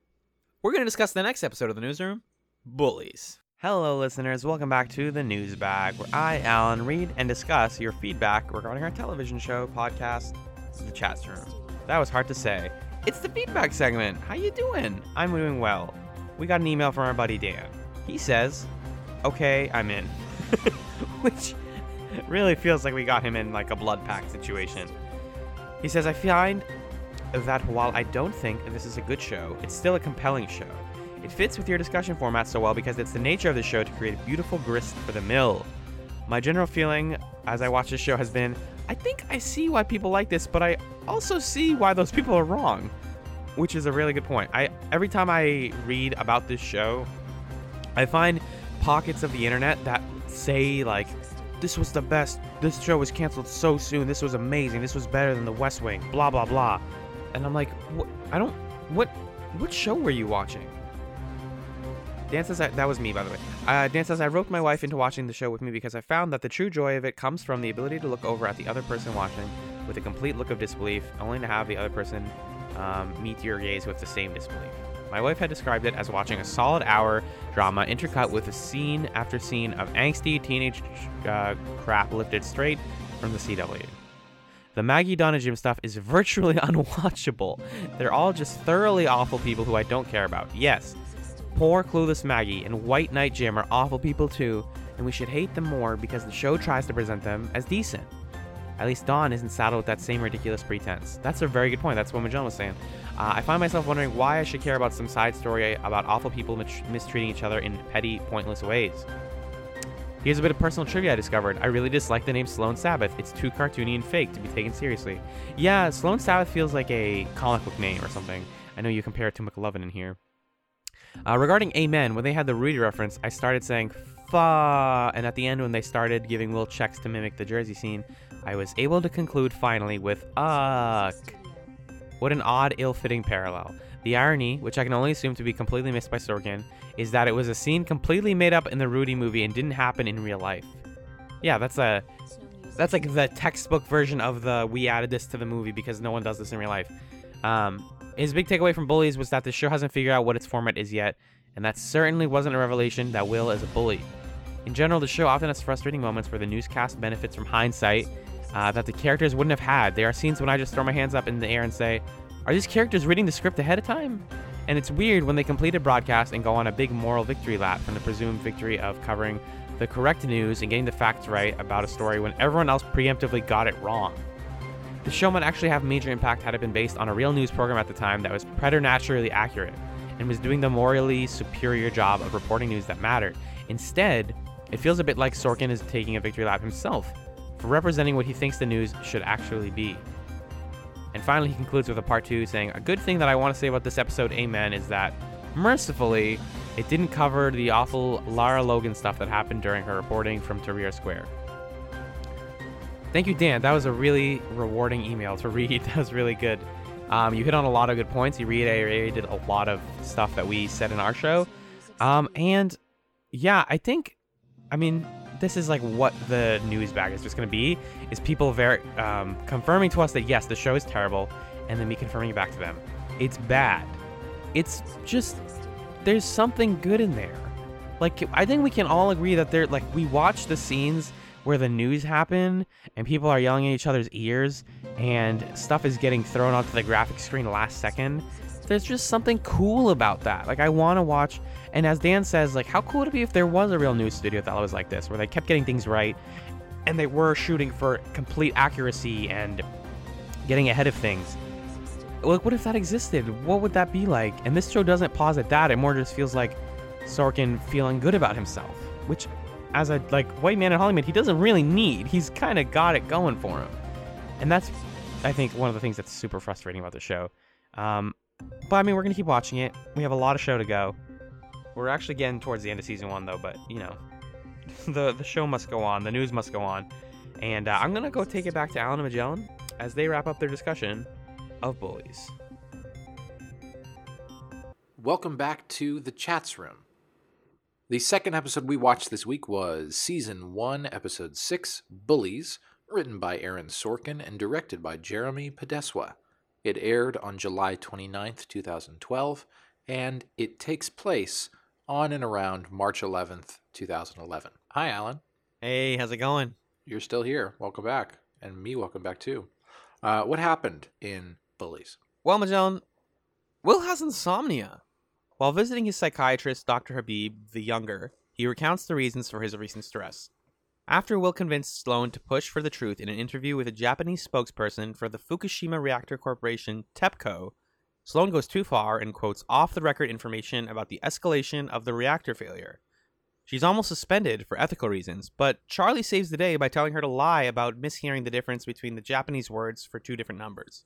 We're going to discuss the next episode of the newsroom Bullies. Hello, listeners. Welcome back to the News Bag, where I, Alan, read and discuss your feedback regarding our television show, podcast, the chat room. That was hard to say. It's the feedback segment. How you doing? I'm doing well. We got an email from our buddy Dan. He says, "Okay, I'm in," which really feels like we got him in like a blood pact situation. He says, "I find that while I don't think this is a good show, it's still a compelling show. It fits with your discussion format so well because it's the nature of the show to create a beautiful grist for the mill. My general feeling as I watch this show has been I think I see why people like this, but I also see why those people are wrong. Which is a really good point. I every time I read about this show, I find pockets of the internet that say like this was the best. This show was canceled so soon. This was amazing. This was better than The West Wing. Blah blah blah. And I'm like, what? I don't. What? What show were you watching? Dan says I, that was me, by the way. Uh, Dan says I roped my wife into watching the show with me because I found that the true joy of it comes from the ability to look over at the other person watching with a complete look of disbelief, only to have the other person um, meet your gaze with the same disbelief. My wife had described it as watching a solid hour drama intercut with a scene after scene of angsty teenage uh, crap lifted straight from the CW. The Maggie Donna Jim stuff is virtually unwatchable. They're all just thoroughly awful people who I don't care about. Yes, poor clueless Maggie and White Knight Jim are awful people too, and we should hate them more because the show tries to present them as decent. At least Don isn't saddled with that same ridiculous pretense. That's a very good point. That's what Magellan was saying. Uh, I find myself wondering why I should care about some side story about awful people mis- mistreating each other in petty, pointless ways. Here's a bit of personal trivia I discovered. I really dislike the name Sloan Sabbath. It's too cartoony and fake to be taken seriously. Yeah, Sloan Sabbath feels like a comic book name or something. I know you compare it to McLovin in here. Uh, regarding Amen, when they had the Rudy reference, I started saying fa, and at the end when they started giving little checks to mimic the Jersey scene, I was able to conclude finally with uck. What an odd, ill-fitting parallel. The irony, which I can only assume to be completely missed by Sorkin, is that it was a scene completely made up in the Rudy movie and didn't happen in real life. Yeah, that's a that's like the textbook version of the we added this to the movie because no one does this in real life. Um, his big takeaway from Bullies was that the show hasn't figured out what its format is yet, and that certainly wasn't a revelation that Will is a bully. In general, the show often has frustrating moments where the newscast benefits from hindsight uh, that the characters wouldn't have had. There are scenes when I just throw my hands up in the air and say, Are these characters reading the script ahead of time? And it's weird when they complete a broadcast and go on a big moral victory lap from the presumed victory of covering the correct news and getting the facts right about a story when everyone else preemptively got it wrong. The show might actually have major impact had it been based on a real news program at the time that was preternaturally accurate and was doing the morally superior job of reporting news that mattered. Instead, It feels a bit like Sorkin is taking a victory lap himself for representing what he thinks the news should actually be. And finally, he concludes with a part two saying, A good thing that I want to say about this episode, Amen, is that, mercifully, it didn't cover the awful Lara Logan stuff that happened during her reporting from Tahrir Square. Thank you, Dan. That was a really rewarding email to read. That was really good. Um, you hit on a lot of good points. You reiterated a lot of stuff that we said in our show. Um, and yeah, I think, I mean, this is like what the news bag is just going to be is people very um, confirming to us that yes, the show is terrible, and then me confirming back to them. It's bad. It's just there's something good in there. Like I think we can all agree that there like we watch the scenes where the news happen and people are yelling at each other's ears and stuff is getting thrown onto the graphic screen last second. There's just something cool about that. Like I want to watch and as Dan says, like how cool would it be if there was a real news studio that was like this where they kept getting things right and they were shooting for complete accuracy and getting ahead of things. Like what if that existed? What would that be like? And this show doesn't pause at that. It more just feels like Sorkin feeling good about himself, which as a like white man in Hollywood, he doesn't really need. He's kind of got it going for him, and that's I think one of the things that's super frustrating about the show. Um, but I mean, we're gonna keep watching it. We have a lot of show to go. We're actually getting towards the end of season one though, but you know, the the show must go on. The news must go on, and uh, I'm gonna go take it back to Alan and Magellan as they wrap up their discussion of bullies. Welcome back to the chats room. The second episode we watched this week was Season 1, Episode 6, Bullies, written by Aaron Sorkin and directed by Jeremy Podeswa. It aired on July 29, 2012, and it takes place on and around March 11th, 2011. Hi, Alan. Hey, how's it going? You're still here. Welcome back. And me, welcome back too. Uh, what happened in Bullies? Well, Magellan, Will has insomnia. While visiting his psychiatrist, Dr. Habib the Younger, he recounts the reasons for his recent stress. After Will convinced Sloan to push for the truth in an interview with a Japanese spokesperson for the Fukushima Reactor Corporation, TEPCO, Sloan goes too far and quotes off the record information about the escalation of the reactor failure. She's almost suspended for ethical reasons, but Charlie saves the day by telling her to lie about mishearing the difference between the Japanese words for two different numbers.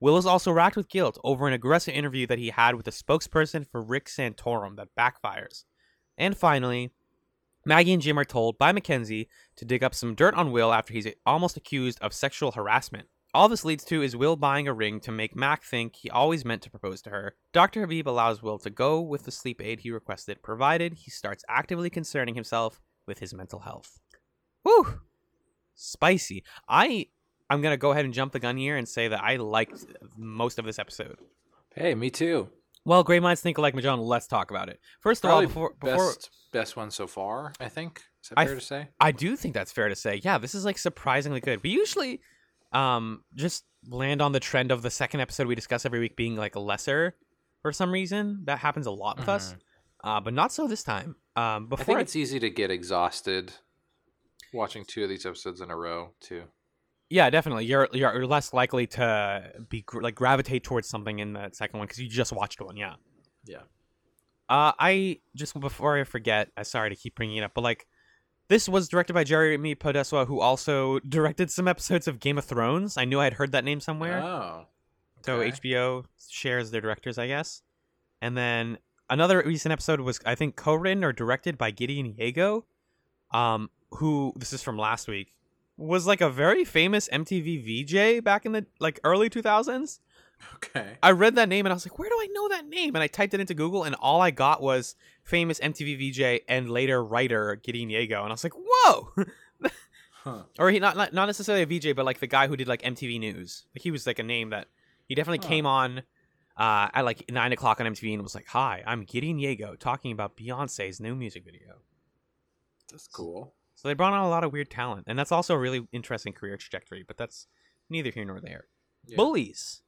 Will is also racked with guilt over an aggressive interview that he had with a spokesperson for Rick Santorum that backfires. And finally, Maggie and Jim are told by Mackenzie to dig up some dirt on Will after he's almost accused of sexual harassment. All this leads to is Will buying a ring to make Mac think he always meant to propose to her. Dr. Habib allows Will to go with the sleep aid he requested, provided he starts actively concerning himself with his mental health. Whew! Spicy. I I'm gonna go ahead and jump the gun here and say that I liked most of this episode. Hey, me too. Well, great minds think alike, Majon. Let's talk about it. First of Probably all, before before best, best one so far, I think. Is that I fair to say? I do think that's fair to say. Yeah, this is like surprisingly good. We usually um just land on the trend of the second episode we discuss every week being like lesser for some reason. That happens a lot with us. Uh, but not so this time. Um before I before think I- it's easy to get exhausted watching two of these episodes in a row, too. Yeah, definitely. You're you're less likely to be like gravitate towards something in the second one because you just watched one. Yeah. Yeah. Uh, I just before I forget, I'm sorry to keep bringing it up, but like, this was directed by Jeremy Podeswa, who also directed some episodes of Game of Thrones. I knew I had heard that name somewhere. Oh. So. HBO shares their directors, I guess. And then another recent episode was I think co-written or directed by Gideon Yago, um, who this is from last week was like a very famous MTV VJ back in the like early 2000s. Okay. I read that name and I was like, where do I know that name? And I typed it into Google and all I got was famous MTV VJ and later writer Gideon Yago. And I was like, whoa. Huh. or he not, not not necessarily a VJ, but like the guy who did like MTV News. Like he was like a name that he definitely Huh. came on uh, at like nine o'clock on MTV and was like, "Hi, I'm Gideon Yago talking about Beyonce's new music video." That's cool. So they brought on a lot of weird talent, and that's also a really interesting career trajectory. But that's neither here nor there. Yeah. Bullies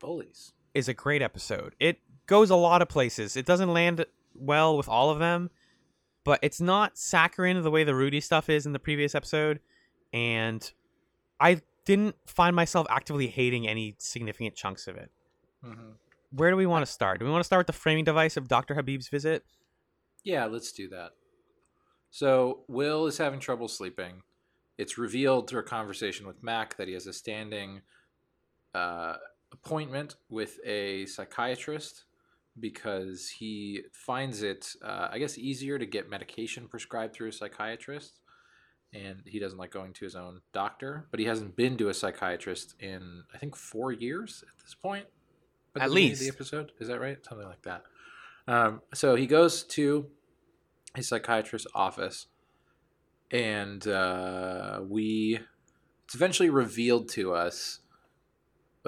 Bullies. is a great episode. It goes a lot of places. It doesn't land well with all of them, but it's not saccharine the way the Rudy stuff is in the previous episode. And I didn't find myself actively hating any significant chunks of it. Mm-hmm. Where do we want to start? Do we want to start with the framing device of Dr. Habib's visit? Yeah, let's do that. So Will is having trouble sleeping. It's revealed through a conversation with Mac that he has a standing uh, appointment with a psychiatrist because he finds it, uh, I guess, easier to get medication prescribed through a psychiatrist. And he doesn't like going to his own doctor, but he hasn't been to a psychiatrist in, I think, four years at this point. At least. the episode, is that right? Something like that. Um, so he goes to his psychiatrist's office, and uh, we it's eventually revealed to us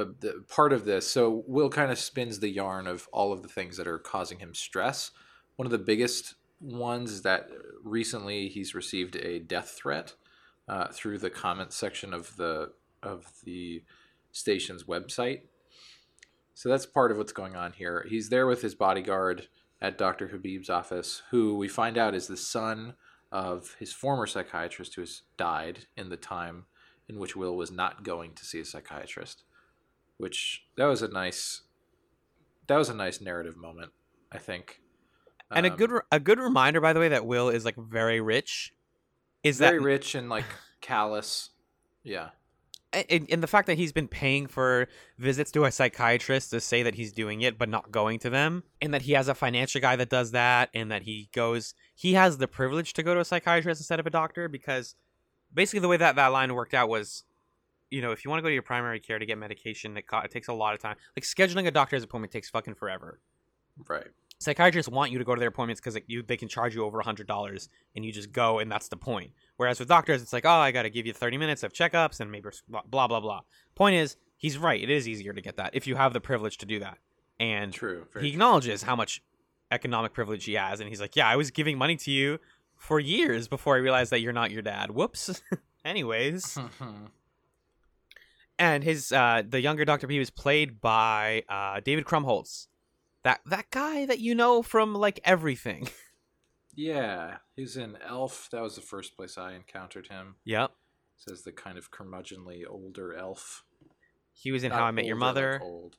uh, the part of this. So Will kind of spins the yarn of all of the things that are causing him stress. One of the biggest ones is that recently he's received a death threat uh, through the comment section of the of the station's website. So that's part of what's going on here. He's there with his bodyguard at Dr. Habib's office, who we find out is the son of his former psychiatrist who has died in the time in which Will was not going to see a psychiatrist. Which that was a nice that was a nice narrative moment, I think. And a Um, good a good reminder, by the way, that Will is like very rich. Is very that rich and like callous. Yeah. And, in the fact that he's been paying for visits to a psychiatrist to say that he's doing it but not going to them and that he has a financial guy that does that and that he goes he has the privilege to go to a psychiatrist instead of a doctor because basically the way that that line worked out was you know if you want to go to your primary care to get medication it, co- it takes a lot of time like scheduling a doctor's appointment takes fucking forever Right. psychiatrists want you to go to their appointments because you they can charge you over a hundred dollars and you just go and that's the point. Whereas with doctors, it's like, oh, I got to give you thirty minutes of checkups and maybe blah blah blah. Point is, he's right. It is easier to get that if you have the privilege to do that. And True. he acknowledges how much economic privilege he has, and he's like, yeah, I was giving money to you for years before I realized that you're not your dad. Whoops. Anyways, true. Hmm. And his uh, the younger Doctor P was played by uh, David Krumholtz. That that guy that you know from like everything. yeah. He's in Elf. That was the first place I encountered him. yep. Says the kind of curmudgeonly older elf. He was in Not How I Met Your like Mother. old.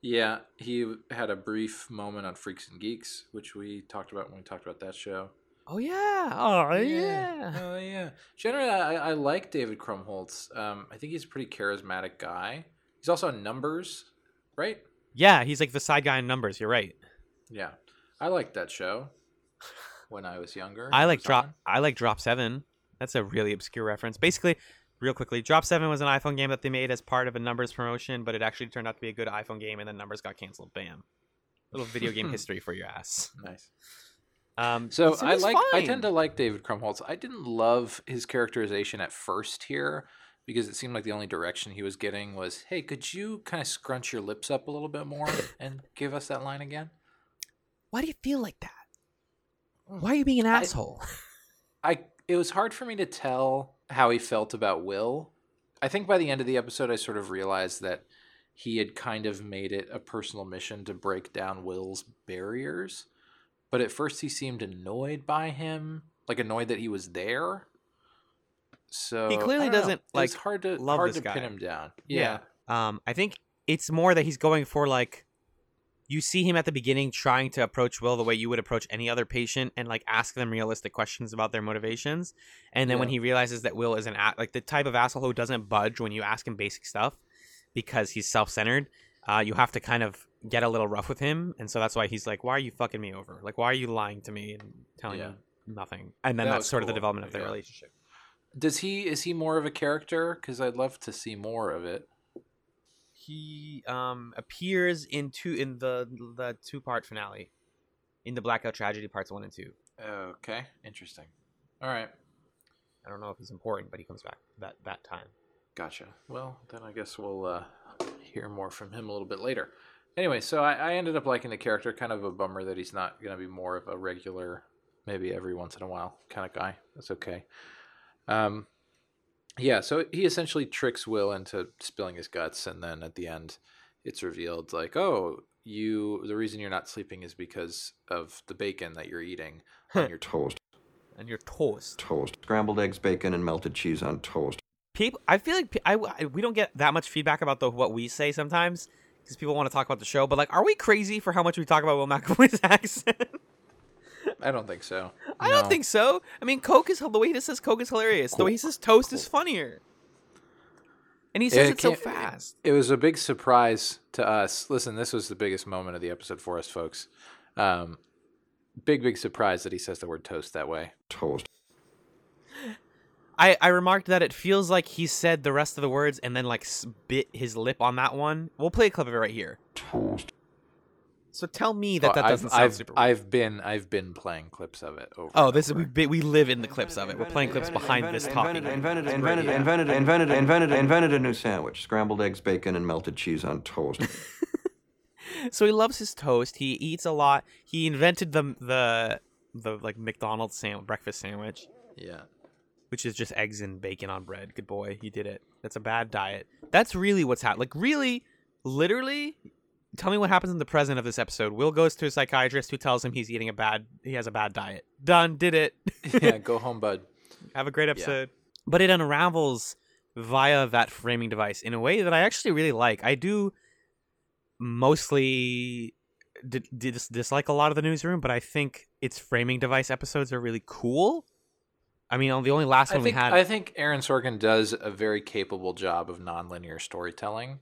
Yeah, he had a brief moment on Freaks and Geeks, which we talked about when we talked about that show. Oh yeah. Oh yeah. Oh yeah. Generally, I, I like David Krumholtz. Um, I think he's a pretty charismatic guy. He's also in Numbers, right? Yeah, he's like the side guy in numbers. You're right. Yeah, I liked that show when I was younger. I like drop. on. I like Drop Seven. That's a really obscure reference. Basically, real quickly, Drop Seven was an iPhone game that they made as part of a numbers promotion, but it actually turned out to be a good iPhone game, and then numbers got canceled. Bam. Little video game history for your ass. Nice. Um, So I was like. I tend to like David Krumholtz. I didn't love his characterization at first here because it seemed like the only direction he was getting was, "Hey, could you kind of scrunch your lips up a little bit more and give us that line again?" Why do you feel like that? Why are you being an I- asshole? I it was hard for me to tell how he felt about Will. I think by the end of the episode I sort of realized that he had kind of made it a personal mission to break down Will's barriers. But at first he seemed annoyed by him, like annoyed that he was there. So He clearly I don't know. doesn't, like, hard to love hard to guy. pin him down. Yeah. Yeah. Um, I think it's more that he's going for like you see him at the beginning trying to approach Will the way you would approach any other patient and like ask them realistic questions about their motivations. And then when he realizes that Will is an a- like the type of asshole who doesn't budge when you ask him basic stuff because he's self-centered, uh, you have to kind of get a little rough with him, and so that's why he's like, "Why are you fucking me over? Like, why are you lying to me and telling Yeah. me nothing?" And then That that's sort of the development of their Yeah. relationship. Does he is he more of a character? Because I'd love to see more of it. he um appears in two in the the two part finale in the blackout tragedy parts one and two Okay, interesting. All right. i don't know if he's important but he comes back that that time Gotcha. Well, then I guess we'll uh, hear more from him a little bit later. Anyway, so I, I ended up liking the character. Kind of a bummer that he's not going to be more of a regular, maybe every once in a while kind of guy. That's okay. Um, yeah, so he essentially tricks Will into spilling his guts, and then at the end, it's revealed like, oh, you. The reason you're not sleeping is because of the bacon that you're eating on your Toast, and you're toast toast. Scrambled eggs, bacon, and melted cheese on toast. people i feel like I, I- we don't get that much feedback about the what we say sometimes because people want to talk about the show but like are we crazy for how much we talk about will mcavoy's accent I don't think so. I don't think so. I mean, Coke is the way he says Coke is hilarious. The way he says toast is funnier, and he says Yeah, it so can't- fast. It was a big surprise to us. Listen, this was the biggest moment of the episode for us, folks. Um, big, big surprise that he says the word toast that way. Toast. I, I remarked that it feels like he said the rest of the words and then like bit his lip on that one. We'll play a clip of it right here. Toast. So tell me that Oh, that I've- doesn't sound I've, super. I've been I've been playing clips of it over. oh, and this is we we live in the clips of it. We're playing clips behind this talking. Invented, invented, invented, invented, invented, invented a new sandwich: scrambled eggs, bacon, and melted cheese on toast. So he loves his toast. He eats a lot. He invented the the the like McDonald's sandwich, breakfast sandwich, Yeah. Which is just eggs and bacon on bread. Good boy, he did it. That's a bad diet. That's really what's happening. Like really, literally. Tell me what happens in the present of this episode. Will goes to a psychiatrist who tells him he's eating a bad, he has a bad diet. Done, did it. yeah. Go home, bud. Have a great episode. But it unravels via that framing device in a way that I actually really like. I do mostly di- dis- dislike a lot of the newsroom, but I think its framing device episodes are really cool. I mean, the only last one think we had. I think Aaron Sorkin does a very capable job of nonlinear storytelling.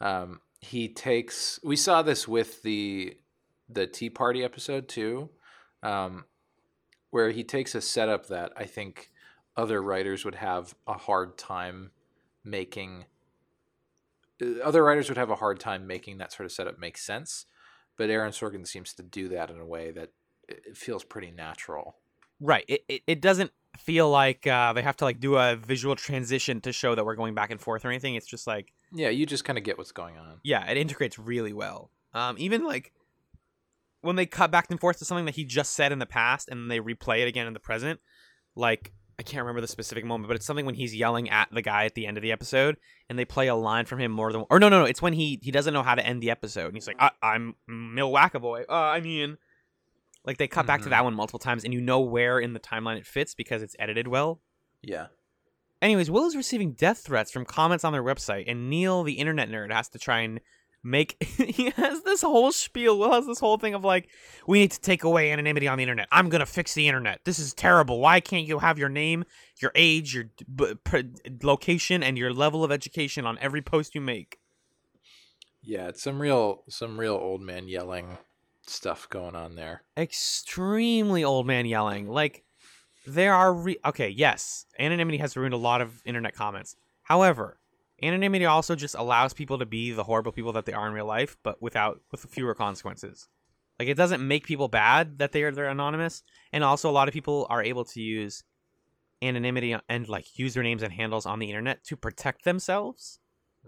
Um, he takes. We saw this with the the Tea Party episode too, um, where he takes a setup that I think other writers would have a hard time making. uh, Other writers would have a hard time making that sort of setup make sense, but Aaron Sorkin seems to do that in a way that it it feels pretty natural. Right. It, it, it doesn't feel like uh, they have to like do a visual transition to show that we're going back and forth or anything. It's just like Yeah, you just kind of get what's going on. yeah, it integrates really well. Um, even like when they cut back and forth to something that he just said in the past and they replay it again in the present, like I can't remember the specific moment, but it's something when he's yelling at the guy at the end of the episode and they play a line from him more than or no no no, it's when he he doesn't know how to end the episode and he's like I, I'm Milwaukee boy. Uh, I mean, like they cut back to Mhm. that one multiple times and you know where in the timeline it fits because it's edited well. Yeah. Anyways, Will is receiving death threats from comments on their website, and Neil, the internet nerd, has to try and make. he has this whole spiel. Will has this whole thing of like, we need to take away anonymity on the internet. I'm gonna fix the internet. This is terrible. Why can't you have your name, your age, your b- p- location, and your level of education on every post you make? Yeah, it's some real some real old man yelling stuff going on there. Extremely old man yelling. Like, there are re- okay. Yes, anonymity has ruined a lot of internet comments. However, anonymity also just allows people to be the horrible people that they are in real life, but without with fewer consequences. Like it doesn't make people bad that they are they're anonymous, and also a lot of people are able to use anonymity and like usernames and handles on the internet to protect themselves.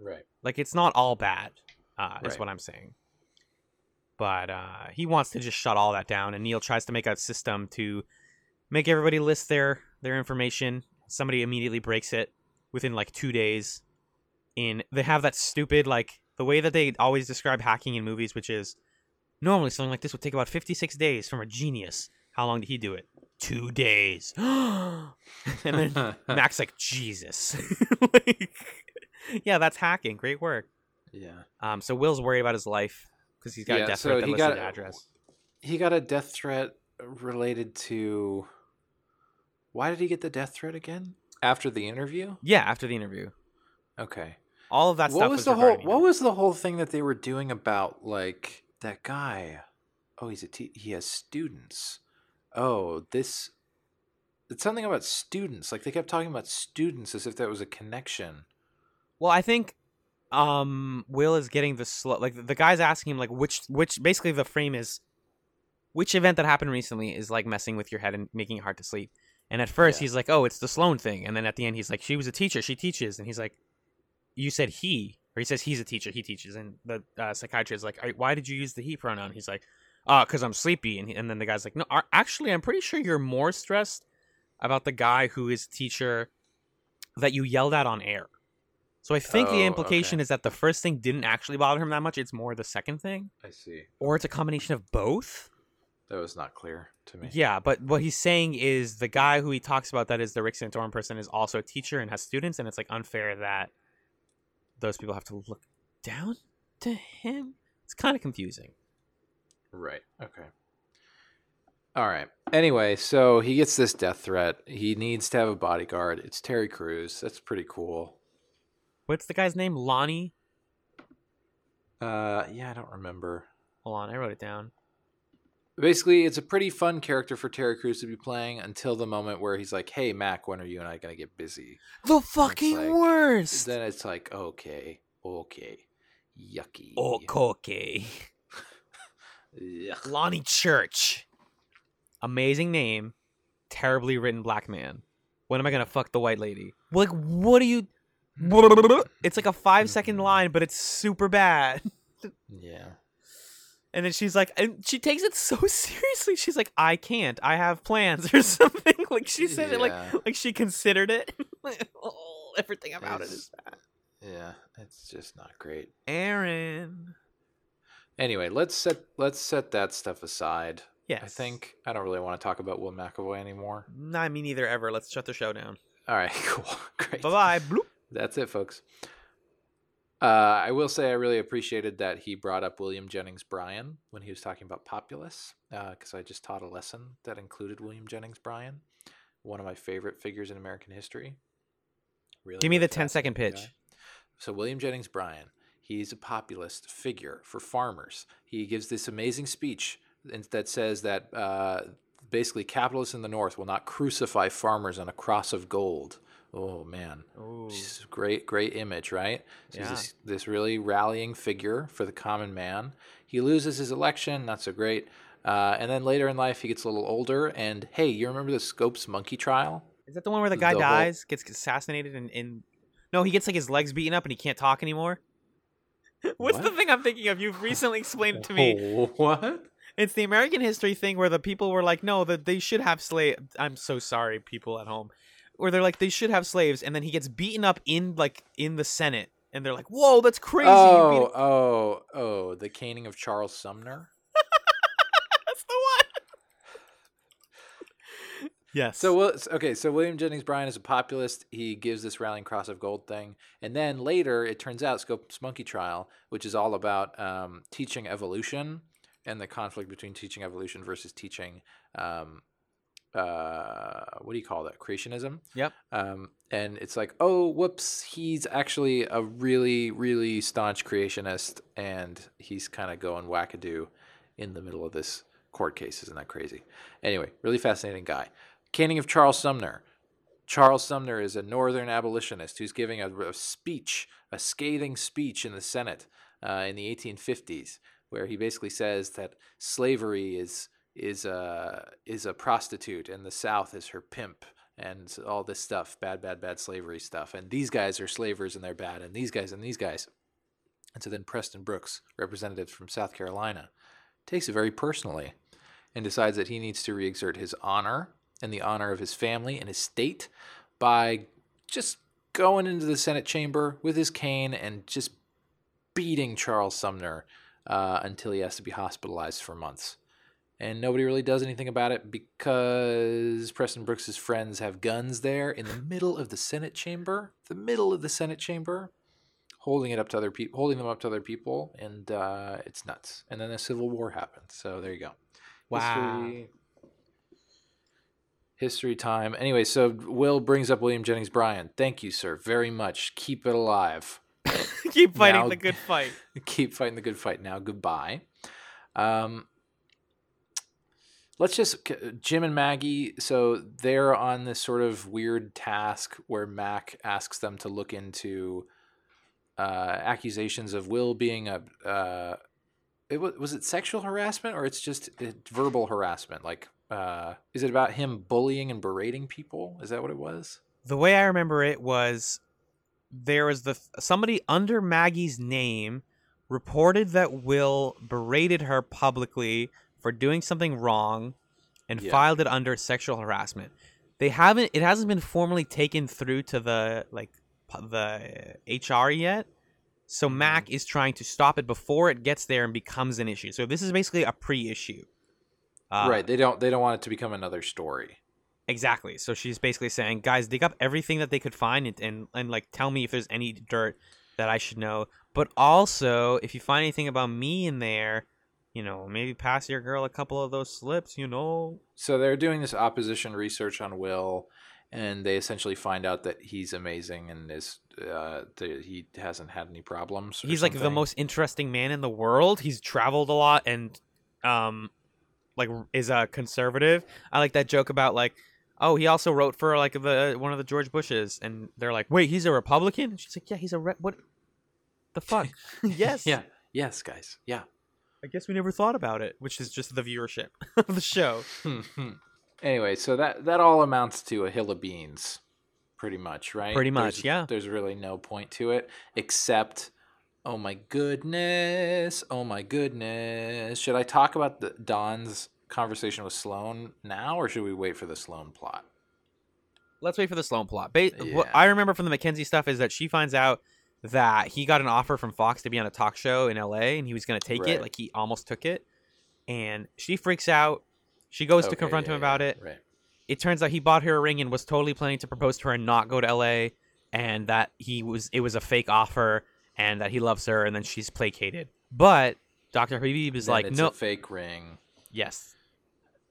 Right. Like it's not all bad, uh, is what I'm saying. But uh, he wants to just shut all that down, and Neil tries to make a system to make everybody list their their information. Somebody immediately breaks it within like two days. In they have that stupid like the way that they always describe hacking in movies, which is normally something like this would take about 56 days from a genius. How long did he do it? Two days. and then Max like, Jesus. like, yeah, that's hacking. Great work. Yeah. Um, so Will's worried about his life because he's got Yeah, a death so threat that he lists got- his address. He got a death threat related to Why did he get the death threat again? After the interview? Yeah, after the interview, Okay. all of that what stuff was was the whole what him. was the whole thing that they were doing about like that guy? Oh, he's a te- he has students. Oh, this it's something about students. Like they kept talking about students as if that was a connection. Well, I think um Will is getting the slow like the guy's asking him like which which basically the frame is which event that happened recently is like messing with your head and making it hard to sleep. And at first Yeah. he's like, "Oh, it's the Sloan thing." And then at the end he's like, "She was a teacher. She teaches." And he's like, "You said he." Or he says he's a teacher. He teaches. And the uh, psychiatrist is like, "Why did you use the he pronoun?" He's like, "Uh, cuz I'm sleepy." And he, and then the guy's like, "No, actually, I'm pretty sure you're more stressed about the guy who is teacher that you yelled at on air." So I think the Oh, implication okay. is that the first thing didn't actually bother him that much. It's more the second thing, I see. or it's a combination of both. That was not clear to me. Yeah, but what he's saying is the guy who he talks about that is the Rick Santorum person is also a teacher and has students, and it's like unfair that those people have to look down to him. It's kind of confusing. Right. Okay. All right. Anyway, so he gets this death threat. He needs to have a bodyguard. It's Terry Crews. That's pretty cool. What's the guy's name? Lonnie. Uh, yeah, I don't remember. Hold on, I wrote it down. Basically, it's a pretty fun character for Terry Crews to be playing until the moment where he's like, "Hey, Mac, when are you and I gonna get busy?" The fucking like- worst. Then it's like, okay, okay, yucky. okay. Yuck. Lonnie Church. Amazing name. Terribly written black man. When am I gonna fuck the white lady? Like, what are you? It's like a five second line, but it's super bad. Yeah. And then she's like, and she takes it so seriously. She's like, I can't. I have plans or something. Like she said it like like she considered it. oh, everything about it It's- is bad. Yeah, it's just not great. Aaron. Anyway, let's set let's set that stuff aside. Yes. I think I don't really want to talk about Will McAvoy anymore. Not me neither. Ever. Let's shut the show down. All right, cool, great. Bye bye. That's it, folks. Uh, I will say I really appreciated that he brought up William Jennings Bryan when he was talking about Populous, because I just taught a lesson that included William Jennings Bryan, one of my favorite figures in American history. Really, Give me the 10 second pitch. guy. So William Jennings Bryan, he's a populist figure for farmers. He gives this amazing speech that says that uh, basically capitalists in the North will not crucify farmers on a cross of gold. Oh man, Ooh. She's great, great image, right? So Yeah. this, this really rallying figure for the common man. He loses his election, not so great. Uh, and then later in life, he gets a little older. And hey, you remember the Scopes monkey trial? Is that the one where the guy The whole- dies, gets assassinated, and, and no, he gets like his legs beaten up and he can't talk anymore? What's the thing I'm thinking of? You've recently explained it to me. What? It's the American history thing where the people were like, no, that they should have slave. I'm so sorry, people at home. Where they're like, they should have slaves, and then he gets beaten up in like in the Senate, and they're like, whoa, that's crazy. Oh, oh, oh, the caning of Charles Sumner. that's the one. yes. So, okay, so William Jennings Bryan is a populist. He gives this rallying cross of gold thing, and then later it turns out Scopes Monkey Trial, which is all about um, teaching evolution and the conflict between teaching evolution versus teaching, um, uh, what do you call that? Creationism. Yep. Um, and it's like, oh, whoops, he's actually a really, really staunch creationist, and he's kind of going wackadoo in the middle of this court case. Isn't that crazy? Anyway, really fascinating guy. Caning of Charles Sumner. Charles Sumner is a northern abolitionist who's giving a, a speech, a scathing speech in the Senate uh, in the 1850s, where he basically says that slavery is is a is a prostitute and the South is her pimp and all this stuff, bad, bad, bad slavery stuff. And these guys are slavers and they're bad, and these guys and these guys. And so then Preston Brooks, representative from South Carolina, takes it very personally and decides that he needs to reexert his honor and the honor of his family and his state by just going into the Senate chamber with his cane and just beating Charles Sumner uh, until he has to be hospitalized for months. And nobody really does anything about it because Preston Brooks's friends have guns there in the middle of the Senate chamber, the middle of the Senate chamber, holding it up to other people, holding them up to other people, and uh, it's nuts. And then the Civil War happened. So there you go. Wow. History, history time. Anyway, so Will brings up William Jennings Bryan. Thank you, sir, very much. Keep it alive. Keep fighting Now- the good fight. Keep fighting the good fight. Now, goodbye. Um, let's just Jim and Maggie. So they're on this sort of weird task where Mac asks them to look into uh, accusations of Will being a. Uh, it was, was it sexual harassment or it's just uh, verbal harassment? Like, uh, is it about him bullying and berating people? Is that what it was? The way I remember it was there was the somebody under Maggie's name reported that Will berated her publicly for doing something wrong and Yeah. filed it under sexual harassment. They haven't it hasn't been formally taken through to the like the HR yet. So Mac is trying to stop it before it gets there and becomes an issue. So this is basically a pre-issue. Uh, right. They don't. They don't want it to become another story. Exactly. So she's basically saying, guys, dig up everything that they could find and, and and like tell me if there's any dirt that I should know. But also, if you find anything about me in there, you know, maybe pass your girl a couple of those slips, you know. So they're doing this opposition research on Will, and they essentially find out that he's amazing and is uh, that he hasn't had any problems. He's like the most interesting man in the world. He's traveled a lot and um like is a conservative. I like that joke about like oh, he also wrote for like the one of the George Bushes and they're like, "Wait, he's a Republican?" And she's like, "Yeah, he's a re- what the fuck?" yes. Yeah. Yes, guys. Yeah. I guess we never thought about it, which is just the viewership of the show. Hmm, hmm. anyway, so that that all amounts to a hill of beans, pretty much, right? Pretty much, There's- yeah. There's really no point to it except, oh my goodness, oh my goodness. Should I talk about the Don's conversation with Sloan now, or should we wait for the Sloan plot? Let's wait for the Sloan plot. Ba- What I remember from the Mackenzie stuff is that she finds out that he got an offer from Fox to be on a talk show in LA and he was going to take Right. it. Like he almost took it. And she freaks out. She goes to confront yeah, him about yeah, it. Right. It turns out he bought her a ring and was totally planning to propose to her and not go to LA and that he was it was a fake offer and that he loves her and then she's placated. But Dr. Habib is Then like, "No, a fake ring. Yes.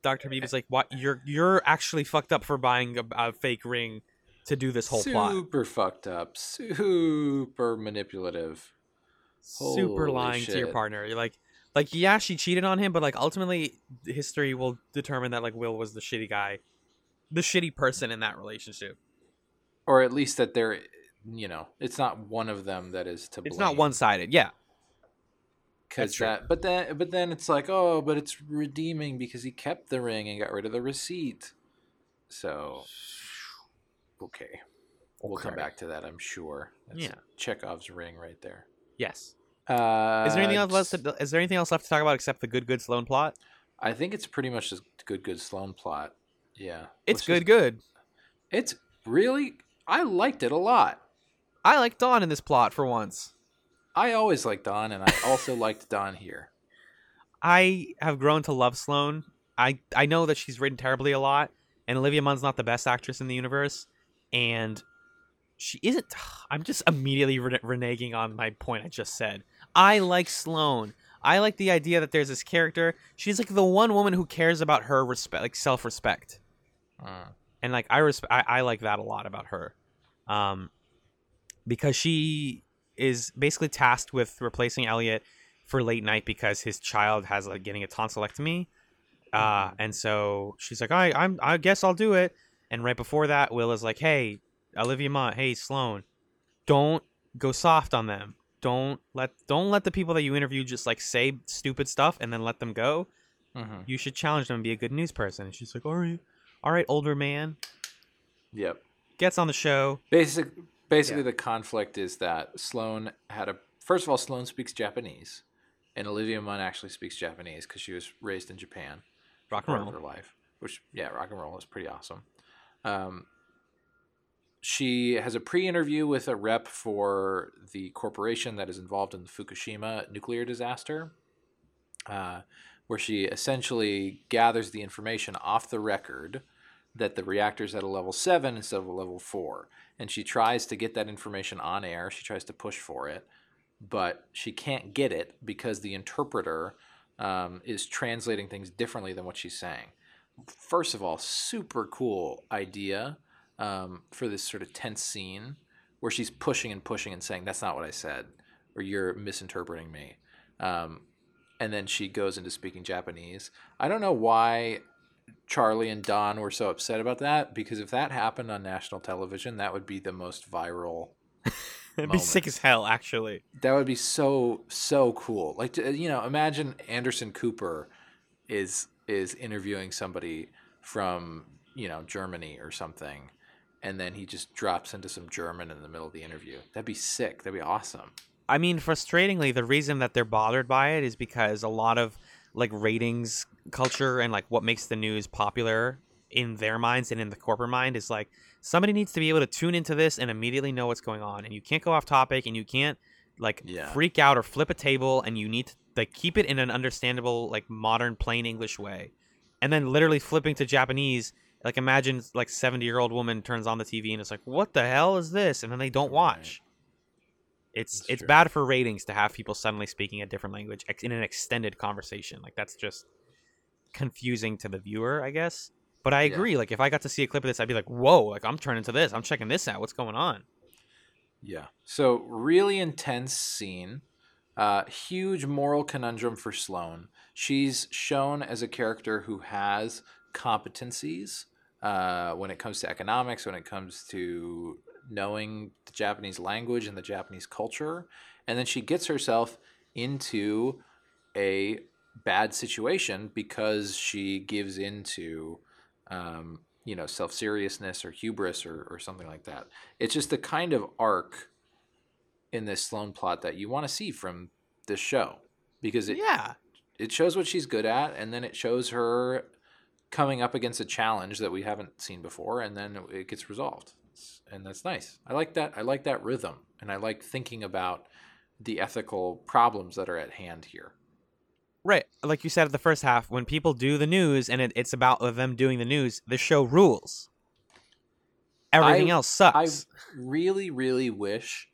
Dr. Habib eh. is like, "What? You're you're actually fucked up for buying a, a fake ring to do this whole plot. super fucked up, super manipulative. Super Holy lying to your partner. You're like, like yeah, she cheated on him, but like ultimately, history will determine that like Will was the shitty guy, the shitty person in that relationship. Or at least that they're, you know, it's not one of them that is to blame. It's not one sided. Yeah, Cause that, but then, but then it's like, oh, but it's redeeming because he kept the ring and got rid of the receipt. So, okay, we'll come back to that. I'm sure. That's Yeah. Chekhov's ring right there. yes. Uh, Is there anything else left? To, is there anything else left to talk about except the good good Sloan plot? I think it's pretty much a good, good Sloan plot. Yeah, It's good good. It's really, I liked it a lot. I like Don in this plot for once. I always liked Don, and I also liked Don here. I have grown to love Sloan. I I know that she's written terribly a lot, and Olivia Munn's not the best actress in the universe, and she isn't. I'm just immediately re- reneging on my point I just said. I like Sloan. I like the idea that there's this character. She's like the one woman who cares about her respect, like self respect, Mm. and like I respect. I, I like that a lot about her, um, because she is basically tasked with replacing Elliot for late night because his child has like getting a tonsillectomy, uh, and so she's like, I I'm I guess I'll do it. And right before that, Will is like, Hey, Olivia Munn, hey Sloan, don't go soft on them. Don't let don't let the people that you interview just like say stupid stuff and then let them go. hmm You should challenge them and be a good news person. And she's like, All right, all right, older man Yep. gets on the show. Basic, basically, Yeah. the conflict is that Sloan had a. First of all, Sloan speaks Japanese, and Olivia Munn actually speaks Japanese because she was raised in Japan. Rock and roll. her life, which yeah, rock and roll is pretty awesome. Um, she has a pre-interview with a rep for the corporation that is involved in the Fukushima nuclear disaster, uh, where she essentially gathers the information off the record that the reactor's at a level seven instead of a level four, and she tries to get that information on air. She tries to push for it, but she can't get it because the interpreter um, is translating things differently than what she's saying. First of all, super cool idea um, for this sort of tense scene where she's pushing and pushing and saying, That's not what I said, or you're misinterpreting me. Um, and then she goes into speaking Japanese. I don't know why Charlie and Don were so upset about that because if that happened on national television, that would be the most viral It'd be sick as hell, actually. that would be so so cool. Like you know, imagine Anderson Cooper is is interviewing somebody from you know Germany or something, and then he just drops into some German in the middle of the interview. That'd be sick. That'd be awesome. I mean, frustratingly, the reason that they're bothered by it is because a lot of like ratings culture and like what makes the news popular in their minds and in the corporate mind is like somebody needs to be able to tune into this and immediately know what's going on, and you can't go off topic and you can't like Yeah. freak out or flip a table, and you need to like keep it in an understandable like modern plain English way, and then literally flipping to Japanese. Like imagine like seventy year old woman turns on the TV and it's like, what the hell is this? And then they don't watch It's That's it's true. bad for ratings to have people suddenly speaking a different language in an extended conversation. Like that's just confusing to the viewer, I guess. But I Yeah. agree. Like if I got to see a clip of this, I'd be like, "Whoa! Like I'm turning to this. I'm checking this out. What's going on?" Yeah. So really intense scene. Uh, huge moral conundrum for Sloan. She's shown as a character who has competencies uh, when it comes to economics, when it comes to knowing the Japanese language and the Japanese culture, and then she gets herself into a bad situation because she gives into um, you know self seriousness or hubris or, or something like that. It's just the kind of arc in this Sloan plot that you want to see from this show because it yeah. it shows what she's good at and then it shows her coming up against a challenge that we haven't seen before and then it, gets resolved It's- and that's nice i like that i like that rhythm and i like thinking about the ethical problems that are at hand here Right. Like you said at the first half, when people do the news and it, it's about them doing the news, the show rules. Everything I- else sucks. I really, really wish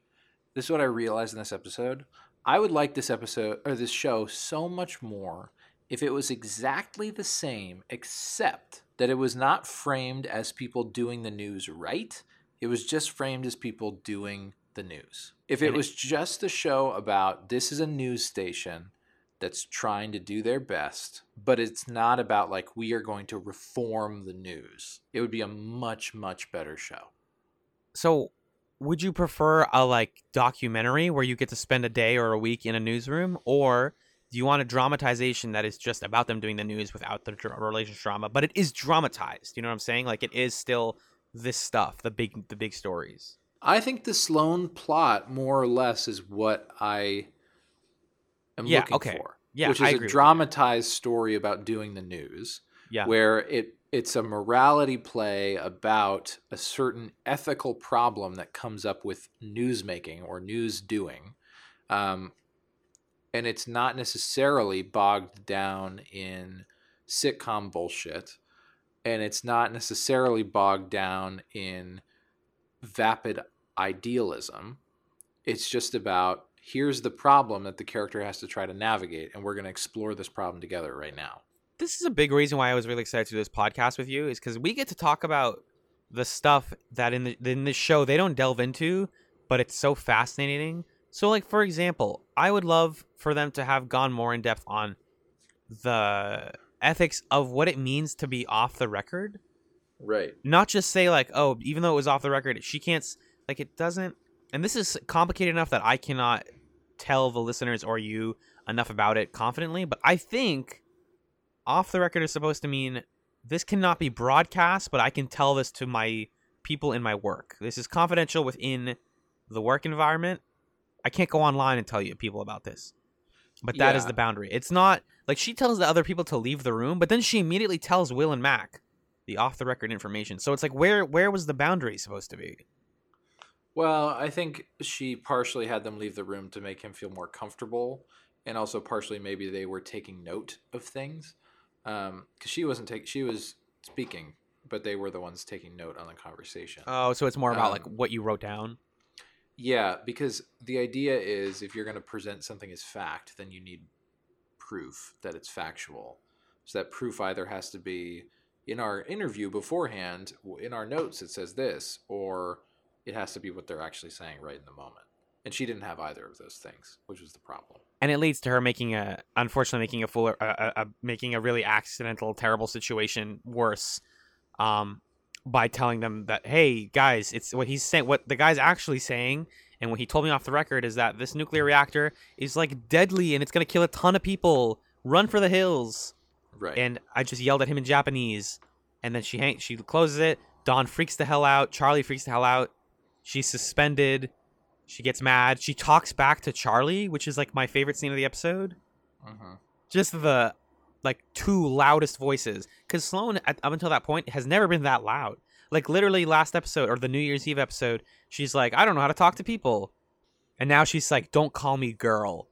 this is what I realized in this episode. I would like this episode or this show so much more if it was exactly the same, except that it was not framed as people doing the news right. It was just framed as people doing the news. If it was just a show about this is a news station that's trying to do their best, but it's not about like we are going to reform the news. It would be a much, much better show. so, would you prefer a like documentary where you get to spend a day or a week in a newsroom, or do you want a dramatization that is just about them doing the news without the dra- relationship drama, but it is dramatized? You know what I'm saying? Like it is still this stuff, the big the big stories. I think the Sloan plot, more or less, is what I am Yeah, looking okay. for. Yeah, which is a dramatized story about doing the news, Yeah. where it it's a morality play about a certain ethical problem that comes up with newsmaking or news doing, um, and it's not necessarily bogged down in sitcom bullshit, and it's not necessarily bogged down in vapid idealism. It's just about here's the problem that the character has to try to navigate, and we're going to explore this problem together right now. This is a big reason why I was really excited to do this podcast with you is because we get to talk about the stuff that in the in this show they don't delve into, but it's so fascinating. So, like for example, I would love for them to have gone more in depth on the ethics of what it means to be off the record. Right. Not just say like, oh, even though it was off the record, she can't like it doesn't. And this is complicated enough that I cannot tell the listeners or you enough about it confidently. But I think off the record is supposed to mean this cannot be broadcast, but I can tell this to my people in my work. This is confidential within the work environment. I can't go online and tell you people about this. But that is Yeah. the boundary. It's not like she tells the other people to leave the room, but then she immediately tells Will and Mac the off the record information. So it's like where where was the boundary supposed to be? Well, I think she partially had them leave the room to make him feel more comfortable, and also partially maybe they were taking note of things, because she wasn't taking. She was speaking, but they were the ones taking note on the conversation. Oh, so it's more about like Um, what you wrote down. Yeah, because the idea is if you're going to present something as fact, then you need proof that it's factual. So that proof either has to be in our interview beforehand, in our notes, it says this, or it has to be what they're actually saying right in the moment. And she didn't have either of those things, which was the problem. And it leads to her making a unfortunately making a full a, a, a making a really accidental terrible situation worse um by telling them that hey guys it's what he's saying what the guy's actually saying and what he told me off the record is that this nuclear reactor is like deadly and it's going to kill a ton of people. Run for the hills. Right. and i just yelled at him in japanese. And then she hang- she closes it. Don freaks the hell out. Charlie freaks the hell out. She's suspended she gets mad. She talks back to charlie which is like my favorite scene of the episode. Mhm. just the like two loudest voices. Because sloan at, up until that point has never been that loud. Like literally last episode or the new year's eve episode she's like i don't know how to talk to people. And now she's like don't call me girl.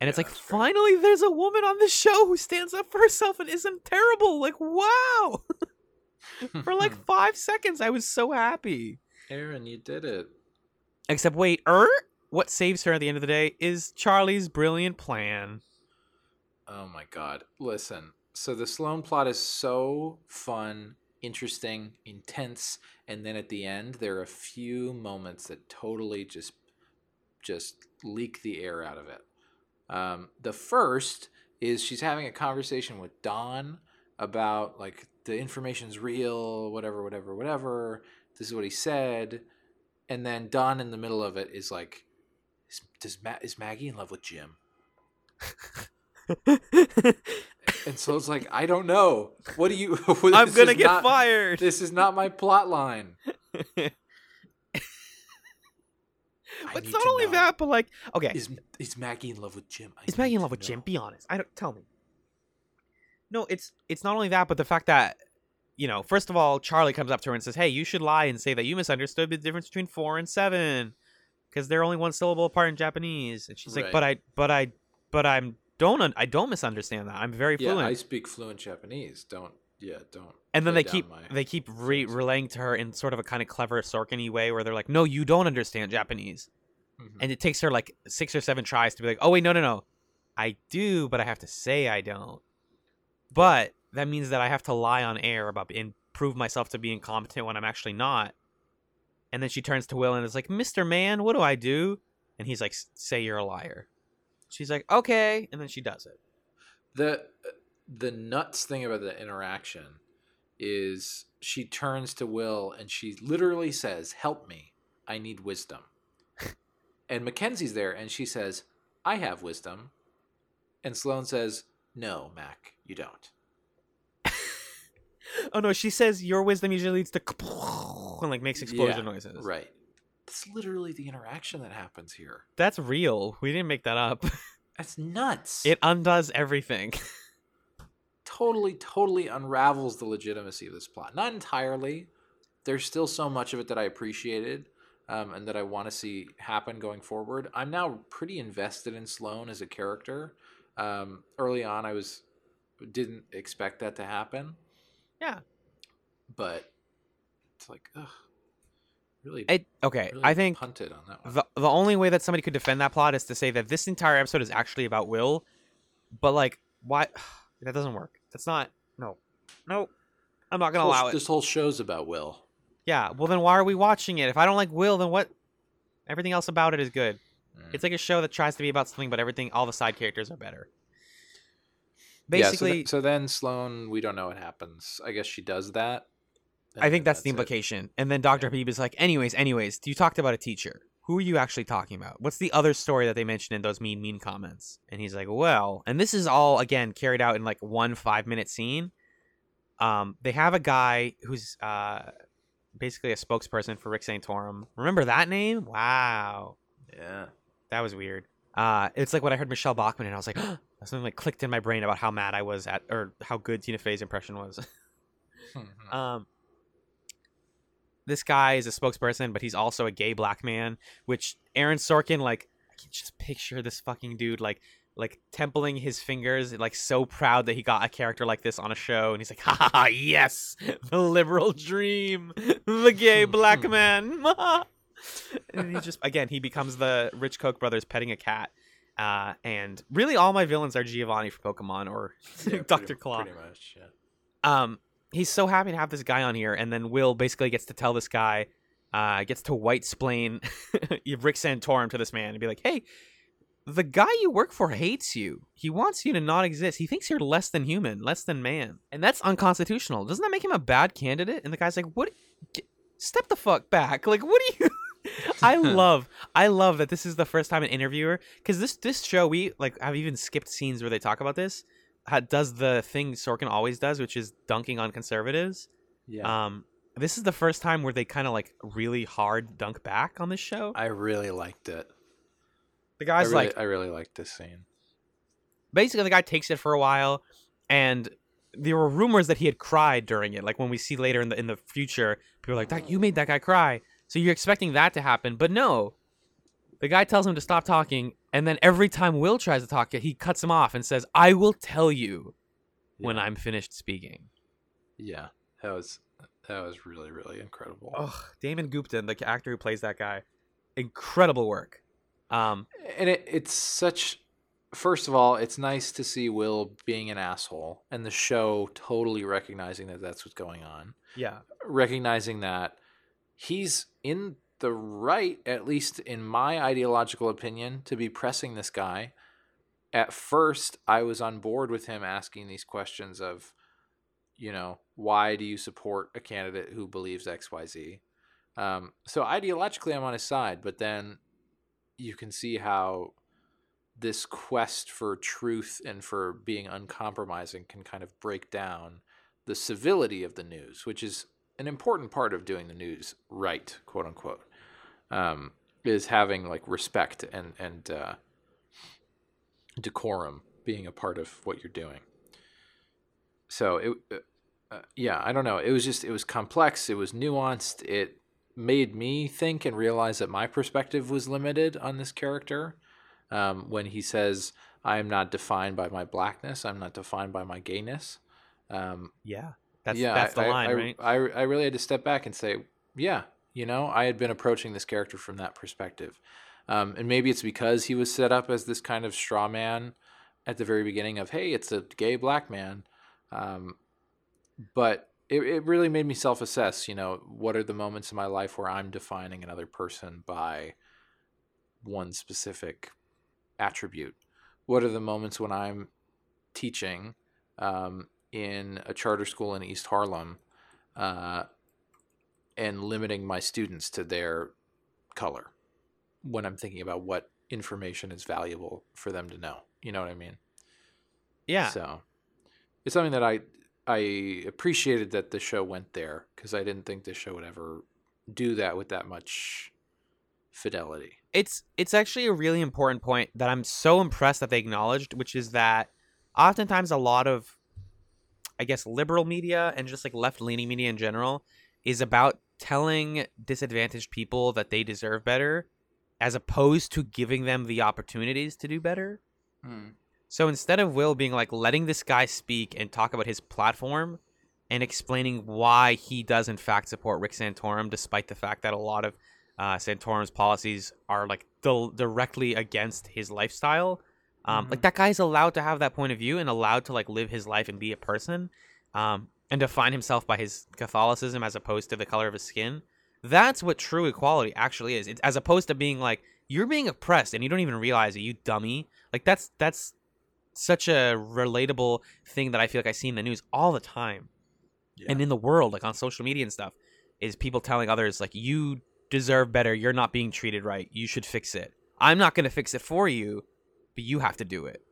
And it's like that's great. finally there's a woman on the show who stands up for herself and isn't terrible. Like wow. For like five seconds i was so happy. Aaron, you did it. Except wait er what saves her at the end of the day is Charlie's brilliant plan. Oh my god. Listen. So the Sloan plot is so fun, interesting, intense, and then at the end there are a few moments that totally just just leak the air out of it. Um, the first is she's having a conversation with Don about like the information's real, whatever, whatever, whatever. This is what he said, and then Don in the middle of it is like, is, does Ma- is Maggie in love with Jim? And so it's like, I don't know. What do you? I'm gonna get not- fired. This is not my plot line. But need not only know. that, but like, okay, Is is Maggie in love with Jim? I is Maggie in love with Jim? Be honest. I don't tell me. No, it's it's not only that, but the fact that you know, first of all, Charlie comes up to her and says, "Hey, you should lie and say that you misunderstood the difference between four and seven, because they're only one syllable apart in Japanese." And she's like, "But I, but I, but I'm don't un- I don't misunderstand that. I'm very Yeah, fluent." I speak fluent Japanese. Don't. Yeah, don't. and then they keep they keep re- relaying to her in sort of a kind of clever Sorkin-y way, where they're like, "No, you don't understand Japanese." Mhm. and it takes her like six or seven tries to be like, oh wait, no, no, no, I do, but I have to say I don't. But that means that I have to lie on air about and prove myself to be incompetent when I'm actually not. And then she turns to Will and is like, Mister Man, what do I do? And he's like, say you're a liar. She's like, okay, and then she does it. the the nuts thing about the interaction is she turns to Will and she literally says, "Help me, I need wisdom." and Mackenzie's there and she says, "I have wisdom," and Sloan says, "No, Mac, you don't." Oh no, she says your wisdom usually leads to and like makes explosion Yeah, noises. Right. That's literally the interaction that happens here. That's real. We didn't make that up. That's nuts. It undoes everything. totally, totally unravels the legitimacy of this plot. Not entirely. There's still so much of it that I appreciated um, and that I want to see happen going forward. I'm now pretty invested in Sloan as a character. Um, early on, I was didn't expect that to happen. Yeah. but it's like, ugh, really, It okay. really I think punted on that one. the the only way that somebody could defend that plot is to say that this entire episode is actually about Will, but like why that doesn't work. That's not no, no. I'm not gonna This whole- allow it. This whole show's about Will. Yeah. Well, then why are we watching it? If I don't like Will, then what? Everything else about it is good. Mm. It's like a show that tries to be about something, but everything, all the side characters are better. Yeah, so Basically, th- so, then Sloan, we don't know what happens. I guess she does that. I think then that's the it. implication. And then Dr. Habib is like, anyways, anyways, you talked about a teacher. Who are you actually talking about? What's the other story that they mentioned in those mean, mean comments? And he's like, well, and this is all, again, carried out in like one five minute scene. Um, they have a guy who's uh, basically a spokesperson for Rick Santorum. Remember that name? Wow. Yeah. That was weird. Uh, it's like when I heard Michele Bachmann and I was like, something like clicked in my brain about how mad I was at, or how good Tina Fey's impression was. Mhm. Um, this guy is a spokesperson, but he's also a gay black man. Which Aaron Sorkin, like, I can just picture this fucking dude, like, like templing his fingers, like so proud that he got a character like this on a show, and he's like, "Ha ha, ha yes, the liberal dream, the gay black man." and he just again he becomes the rich Koch brothers petting a cat. Uh, and really, all my villains are Giovanni from Pokemon or Yeah, Doctor pretty- Claw. Pretty much. Yeah. um he's so happy to have this guy on here and then will basically gets to tell this guy uh gets to white splain rick santorum to this man and be like hey the guy you work for hates you. He wants you to not exist. He thinks you're less than human less than man. And that's unconstitutional. Doesn't that make him a bad candidate? And the guy's like what? Step the fuck back. Like what do you I love, I love that this is the first time an interviewer because this this show we like have even skipped scenes where they talk about this. does the thing Sorkin always does, which is dunking on conservatives. Yeah. Um, this is the first time where they kind of like really hard dunk back on this show. I really liked it. The I guy's really, like, I really liked this scene. basically, the guy takes it for a while, and there were rumors that he had cried during it. Like when we see later in the in the future, people are like, "That you made that guy cry." So you're expecting that to happen, but no. The guy tells him to stop talking, and then every time Will tries to talk, he cuts him off and says, "I will tell you when I'm finished speaking." Yeah. That was that was really really incredible. Ugh, Damon Gupton, the actor who plays that guy, incredible work. Um, And it, it's such. First of all, it's nice to see Will being an asshole, and the show totally recognizing that that's what's going on. yeah, recognizing that he's in the right, at least in my ideological opinion, to be pressing this guy. At first, I was on board with him asking these questions of, you know, why do you support a candidate who believes XYZ? Um, so ideologically, I'm on his side, but then you can see how this quest for truth and for being uncompromising can kind of break down the civility of the news, which is an important part of doing the news right, quote unquote, um, is having like respect and and uh, decorum being a part of what you're doing. So it, uh, uh, yeah, I don't know. It was just it was complex. It was nuanced. It made me think and realize that my perspective was limited on this character. Um, when he says, "I am not defined by my blackness. I'm not defined by my gayness." Um, yeah. That's yeah, that's the I, line, I, right? I, I really had to step back and say, yeah, you know, I had been approaching this character from that perspective. Um, and maybe it's because he was set up as this kind of straw man at the very beginning of, hey, it's a gay black man. Um, but it, it really made me self assess, you know, what are the moments in my life where I'm defining another person by one specific attribute? What are the moments when I'm teaching um, in a charter school in East Harlem uh, and limiting my students to their color when I'm thinking about what information is valuable for them to know? You know what I mean? yeah. So it's something that I I appreciated that the show went there because I didn't think the show would ever do that with that much fidelity. it's it's actually a really important point that I'm so impressed that they acknowledged, which is that oftentimes a lot of I guess liberal media and just like left leaning media in general is about telling disadvantaged people that they deserve better as opposed to giving them the opportunities to do better. So instead of Will being like letting this guy speak and talk about his platform and explaining why he does in fact support Rick Santorum, despite the fact that a lot of uh, Santorum's policies are like di- directly against his lifestyle, um, like that guy's allowed to have that point of view and allowed to like live his life and be a person, um, and define himself by his Catholicism as opposed to the color of his skin. That's what true equality actually is. It's as opposed to being like you're being oppressed and you don't even realize it, you dummy. Like that's that's such a relatable thing that I feel like I see in the news all the time. And in the world, like on social media and stuff, is people telling others like you deserve better, you're not being treated right, you should fix it. I'm not gonna fix it for you, but you have to do it.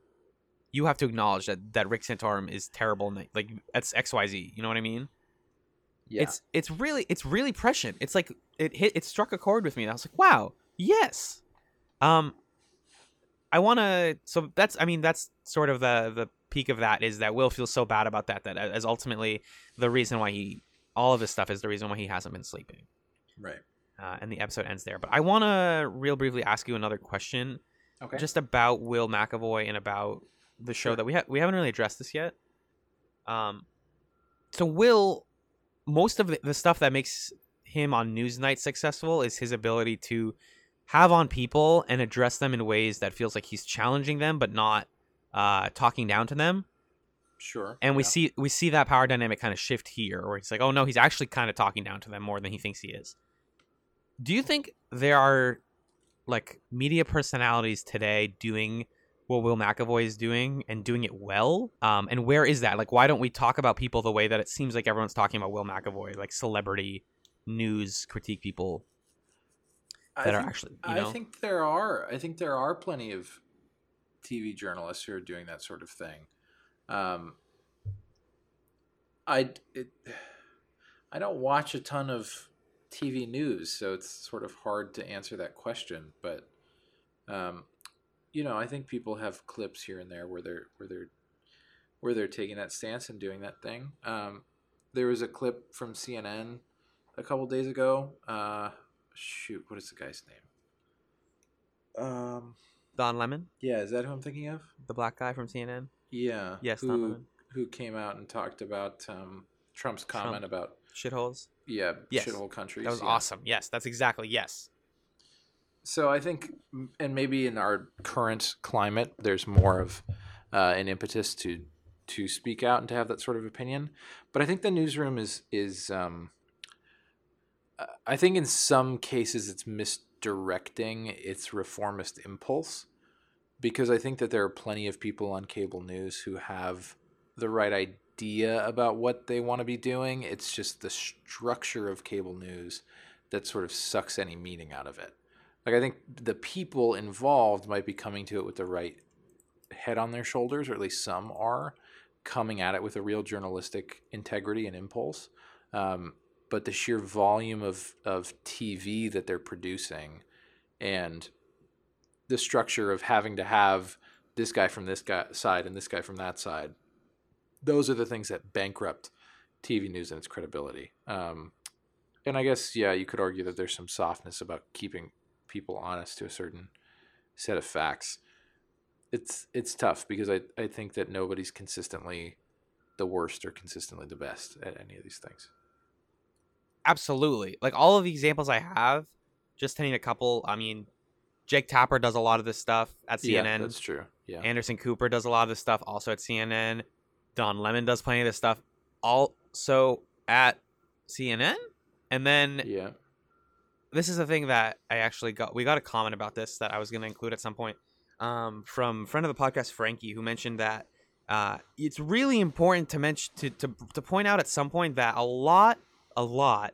You have to acknowledge that that Rick Santorum is terrible and that, like that's XYZ, you know what I mean? Yeah. It's it's really it's really prescient. It's like it hit it struck a chord with me. And I was like, wow, yes. Um, I want to. So that's I mean that's sort of the the peak of that is that Will feels so bad about that that as ultimately the reason why he all of this stuff is the reason why he hasn't been sleeping. right. Uh, and the episode ends there. But I want to real briefly ask you another question, Okay. just about Will McAvoy and about the show Sure. that we ha- we haven't really addressed this yet. Um, so Will, most of the, the stuff that makes him on Newsnight successful is his ability to have on people and address them in ways that feels like he's challenging them, but not uh, talking down to them. sure. And we yeah. see we see that power dynamic kind of shift here, where he's like, oh no, he's actually kind of talking down to them more than he thinks he is. Do you think there are like media personalities today doing what Will McAvoy is doing and doing it well? Um, and where is that? Like, why don't we talk about people the way that it seems like everyone's talking about Will McAvoy, like celebrity news critique people I that are think- actually, you know? I think there are. I think there are plenty of TV journalists who are doing that sort of thing. Um, I it, I don't watch a ton of TV news, so it's sort of hard to answer that question. But um, you know, I think people have clips here and there where they're where they're where they're taking that stance and doing that thing. Um, there was a clip from CNN a couple days ago. Uh, shoot, what is the guy's name? Um, Don Lemon, yeah, is that who I'm thinking of? the black guy from CNN. Yeah. Yes, who, Don Lemon. who came out and talked about um, Trump's comment Trump. about Shitholes. Yeah Yes. shithole countries. That was yeah. awesome. Yes, that's exactly yes. So I think, and maybe in our current climate, there's more of uh, an impetus to to speak out and to have that sort of opinion. But I think the newsroom is is. Um, uh, I think in some cases it's misdirecting its reformist impulse because I think that there are plenty of people on cable news who have the right idea about what they want to be doing. It's just the structure of cable news that sort of sucks any meaning out of it. Like I think the people involved might be coming to it with the right head on their shoulders, or at least some are coming at it with a real journalistic integrity and impulse. Um, but the sheer volume of of TV that they're producing, and the structure of having to have this guy from this guy side and this guy from that side, those are the things that bankrupt TV news and its credibility. Um, and I guess yeah, you could argue that there's some softness about keeping people honest to a certain set of facts. It's it's tough because I, I think that nobody's consistently the worst or consistently the best at any of these things. Absolutely. Like all of the examples I have, just to name a couple, I mean, Jake Tapper does a lot of this stuff at CNN. Yeah, that's true. Yeah. Anderson Cooper does a lot of this stuff also at CNN. Don Lemon does plenty of this stuff also at CNN. And then yeah. this is a thing that I actually got we got a comment about this that I was going to include at some point um, from friend of the podcast Frankie who mentioned that uh, it's really important to mention to, to to point out at some point that a lot a lot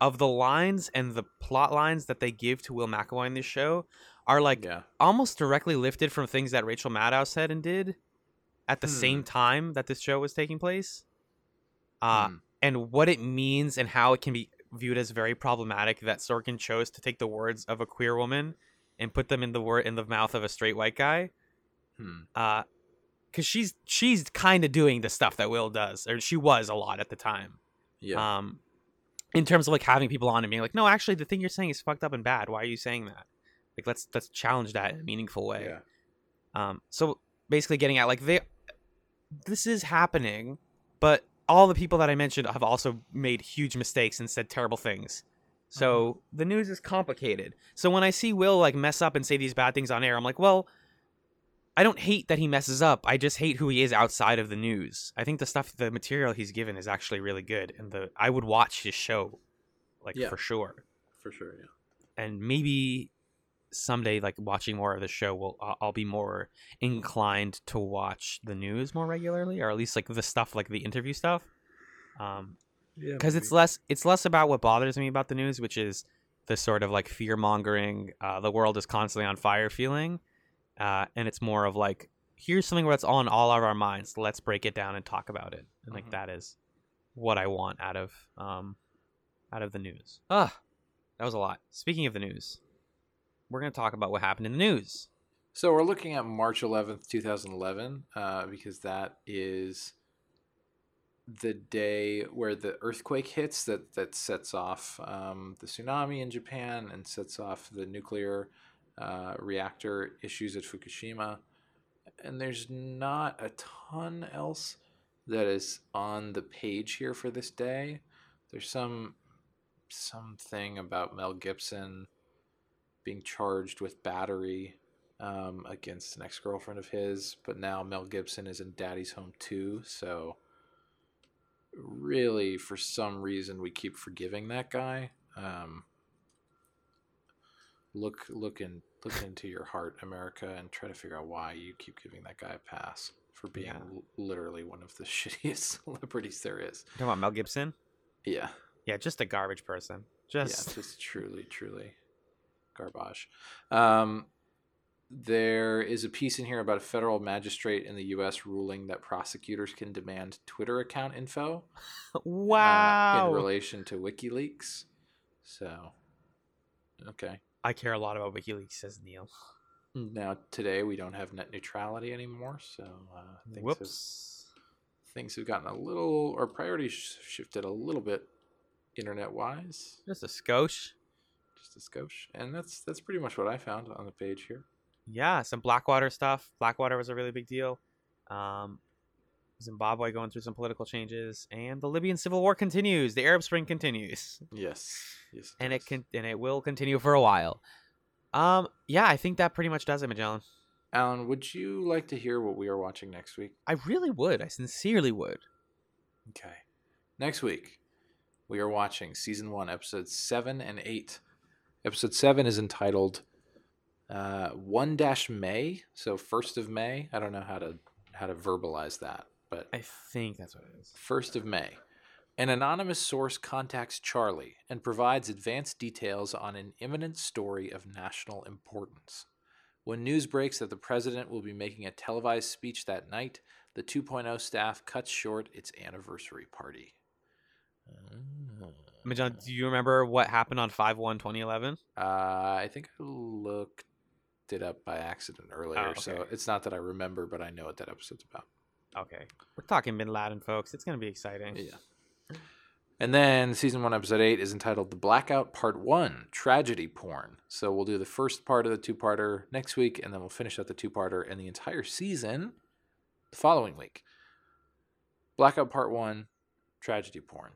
of the lines and the plot lines that they give to Will McAvoy in this show are like Yeah. almost directly lifted from things that Rachel Maddow said and did at the Hmm. same time that this show was taking place. Uh, Hmm. and what it means and how it can be viewed as very problematic that Sorkin chose to take the words of a queer woman and put them in the word in the mouth of a straight white guy. Hmm. Uh, because she's she's kind of doing the stuff that Will does, or she was a lot at the time. Yeah. Um, in terms of like having people on and being like, no, actually, the thing you're saying is fucked up and bad. Why are you saying that? Like, let's let's challenge that in a meaningful way. yeah. Um, so basically, getting at like they, this is happening, but all the people that I mentioned have also made huge mistakes and said terrible things. So uh-huh. the news is complicated. So when I see Will like mess up and say these bad things on air, I'm like, well, I don't hate that he messes up. I just hate who he is outside of the news. I think the stuff, the material he's given is actually really good, and the I would watch his show, like Yeah. for sure For sure. Yeah. and maybe someday like watching more of the show will I'll- be more inclined to watch the news more regularly or at least like the stuff like the interview stuff um Yeah. because it's less it's less about what bothers me about the news which is the sort of like fear mongering uh, the world is constantly on fire feeling uh, and it's more of like here's something that's on all of our minds let's break it down and talk about it and like Mhm. that is what i want out of um out of the news ah that was a lot speaking of the news we're going to talk about what happened in the news So we're looking at March 11th, 2011, uh, because that is the day where the earthquake hits that, that sets off um, the tsunami in Japan and sets off the nuclear uh, reactor issues at Fukushima. And there's not a ton else that is on the page here for this day. There's some something about Mel Gibson being charged with battery um, against an ex girlfriend of his, but now Mel Gibson is in Daddy's Home too. So, really, for some reason, we keep forgiving that guy. Um, look, look in, look into your heart, America, and try to figure out why you keep giving that guy a pass for being Yeah. l- literally one of the shittiest celebrities there is. talking about mel gibson Yeah, yeah just a garbage person just yeah, just truly, truly garbage. Um, there is a piece in here about a federal magistrate in the U.S. ruling that prosecutors can demand Twitter account info uh, wow in relation to WikiLeaks. So, okay. i care a lot about wikileaks says neil Now today we don't have net neutrality anymore, so uh, things have things have gotten a little, or priorities shifted a little bit, internet wise. just a skosh just a skosh. And that's that's pretty much what I found on the page here. yeah some blackwater stuff blackwater was a really big deal um zimbabwe going through some political changes and the libyan civil war continues the arab spring continues Yes, yes, and it can and it will continue for a while Um, yeah, I think that pretty much does it, Magellan. Allen, would you like to hear what we are watching next week? I really would. I sincerely would. Okay. Next week, we are watching season one, episodes seven and eight. Episode seven is entitled uh, "One Dash May," so first of May. I don't know how to how to verbalize that, but I think that's what it is. first of May. An anonymous source contacts Charlie and provides advanced details on an imminent story of national importance. When news breaks that the president will be making a televised speech that night, the 2.0 staff cuts short its anniversary party. Magellan, do you remember what happened on 5 1 2011? Uh, I think I looked it up by accident earlier, Oh, so it's not that I remember, but I know what that episode's about. Okay. We're talking Bin Laden, folks. It's going to be exciting. Yeah. And then season one, episode eight is entitled The Blackout Part One Tragedy Porn. So we'll do the first part of the two parter next week, and then we'll finish out the two parter and the entire season the following week. Blackout Part One Tragedy Porn.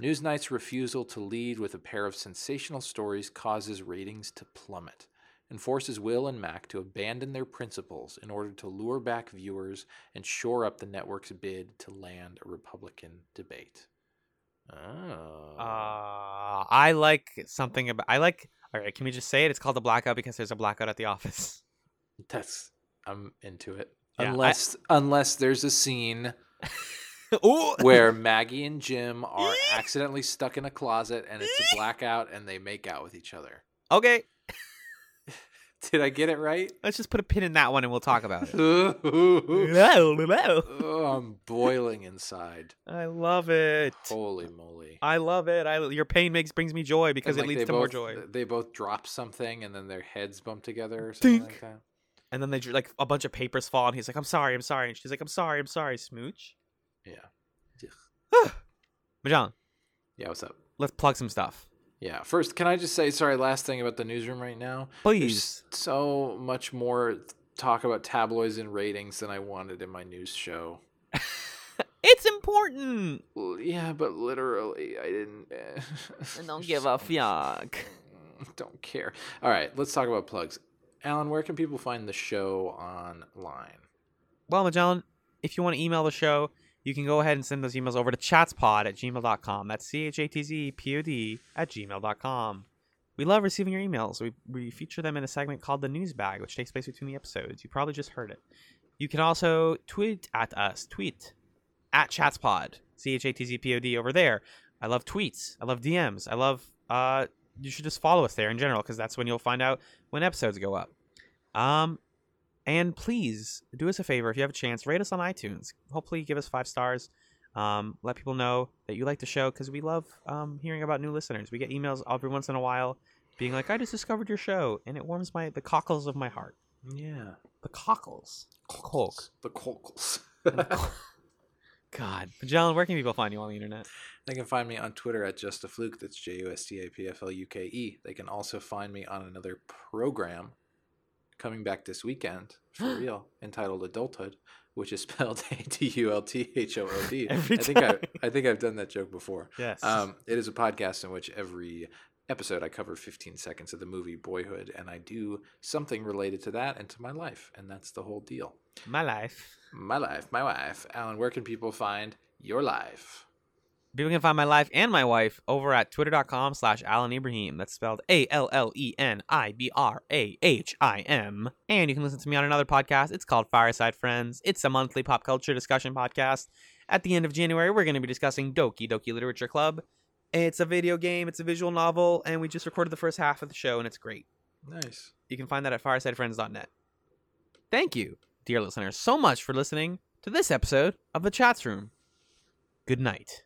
Newsnight's refusal to lead with a pair of sensational stories causes ratings to plummet and forces Will and Mac to abandon their principles in order to lure back viewers and shore up the network's bid to land a Republican debate. Oh. Uh, I like something about. I like. All right, can we just say it? It's called the blackout because there's a blackout at the office. That's I'm into it. Yeah, I- unless unless there's a scene. where Maggie and Jim are accidentally stuck in a closet and it's a blackout and they make out with each other. Okay, Did I get it right? let's just put a pin in that one and we'll talk about it. oh, I'm boiling inside. I love it. Holy moly. I love it. I your pain makes brings me joy because And, it like, leads to more both- joy. They both drop something and then their heads bump together or something Dink. like that. And then they like a bunch of papers fall, and he's like, "I'm sorry, I'm sorry," and she's like, "I'm sorry, I'm sorry, smooch." Yeah. Majan, Yeah, what's up? let's plug some stuff, Yeah. First, can I just say sorry? Last thing about the newsroom right now. please. There's so much more talk about tabloids and ratings than I wanted in my news show. It's important. Well, yeah, but literally, I didn't. Eh. And don't give a fuck. Don't care. All right, let's talk about plugs. Allen, where can people find the show online? Well, Magellan, if you want to email the show, you can go ahead and send those emails over to chatzpod at gmail.com. That's C H A T Z P O D at gmail.com. We love receiving your emails. We, we feature them in a segment called the News Bag, which takes place between the episodes. You probably just heard it. You can also tweet at us. Tweet at chatzpod. C H A T Z P O D over there. I love tweets. I love DMs. I love. Uh, you should just follow us there in general because that's when you'll find out when episodes go up. Um, and please do us a favor if you have a chance, rate us on iTunes. Hopefully, give us five stars. Um, let people know that you like the show because we love um, hearing about new listeners. We get emails every once in a while being like, "I just discovered your show," and it warms my the cockles of my heart. Yeah. The cockles. Cock. The cockles. God, Magellan, where can people find you on the internet? They can find me on Twitter at just a fluke. That's J U S T A P F L U K E. They can also find me on another program coming back this weekend for real, entitled Adulthood, which is spelled A D U L T H O O D. I think I, I think I've done that joke before. Yes. Um, it is a podcast in which every episode I cover 15 seconds of the movie Boyhood, and I do something related to that and to my life, and that's the whole deal. my life. My life, my wife. Allen, where can people find your life? People can find my life and my wife over at twitter.com slash Allen Ibrahim. That's spelled A L L E N I B R A H I M. And you can listen to me on another podcast. It's called Fireside Friends. It's a monthly pop culture discussion podcast. At the end of January, we're going to be discussing Doki Doki Literature Club. It's a video game, it's a visual novel, and we just recorded the first half of the show, and it's great. Nice. You can find that at firesidefriends.net. Thank you, dear listeners, so much for listening to this episode of The Chats Room. Good night.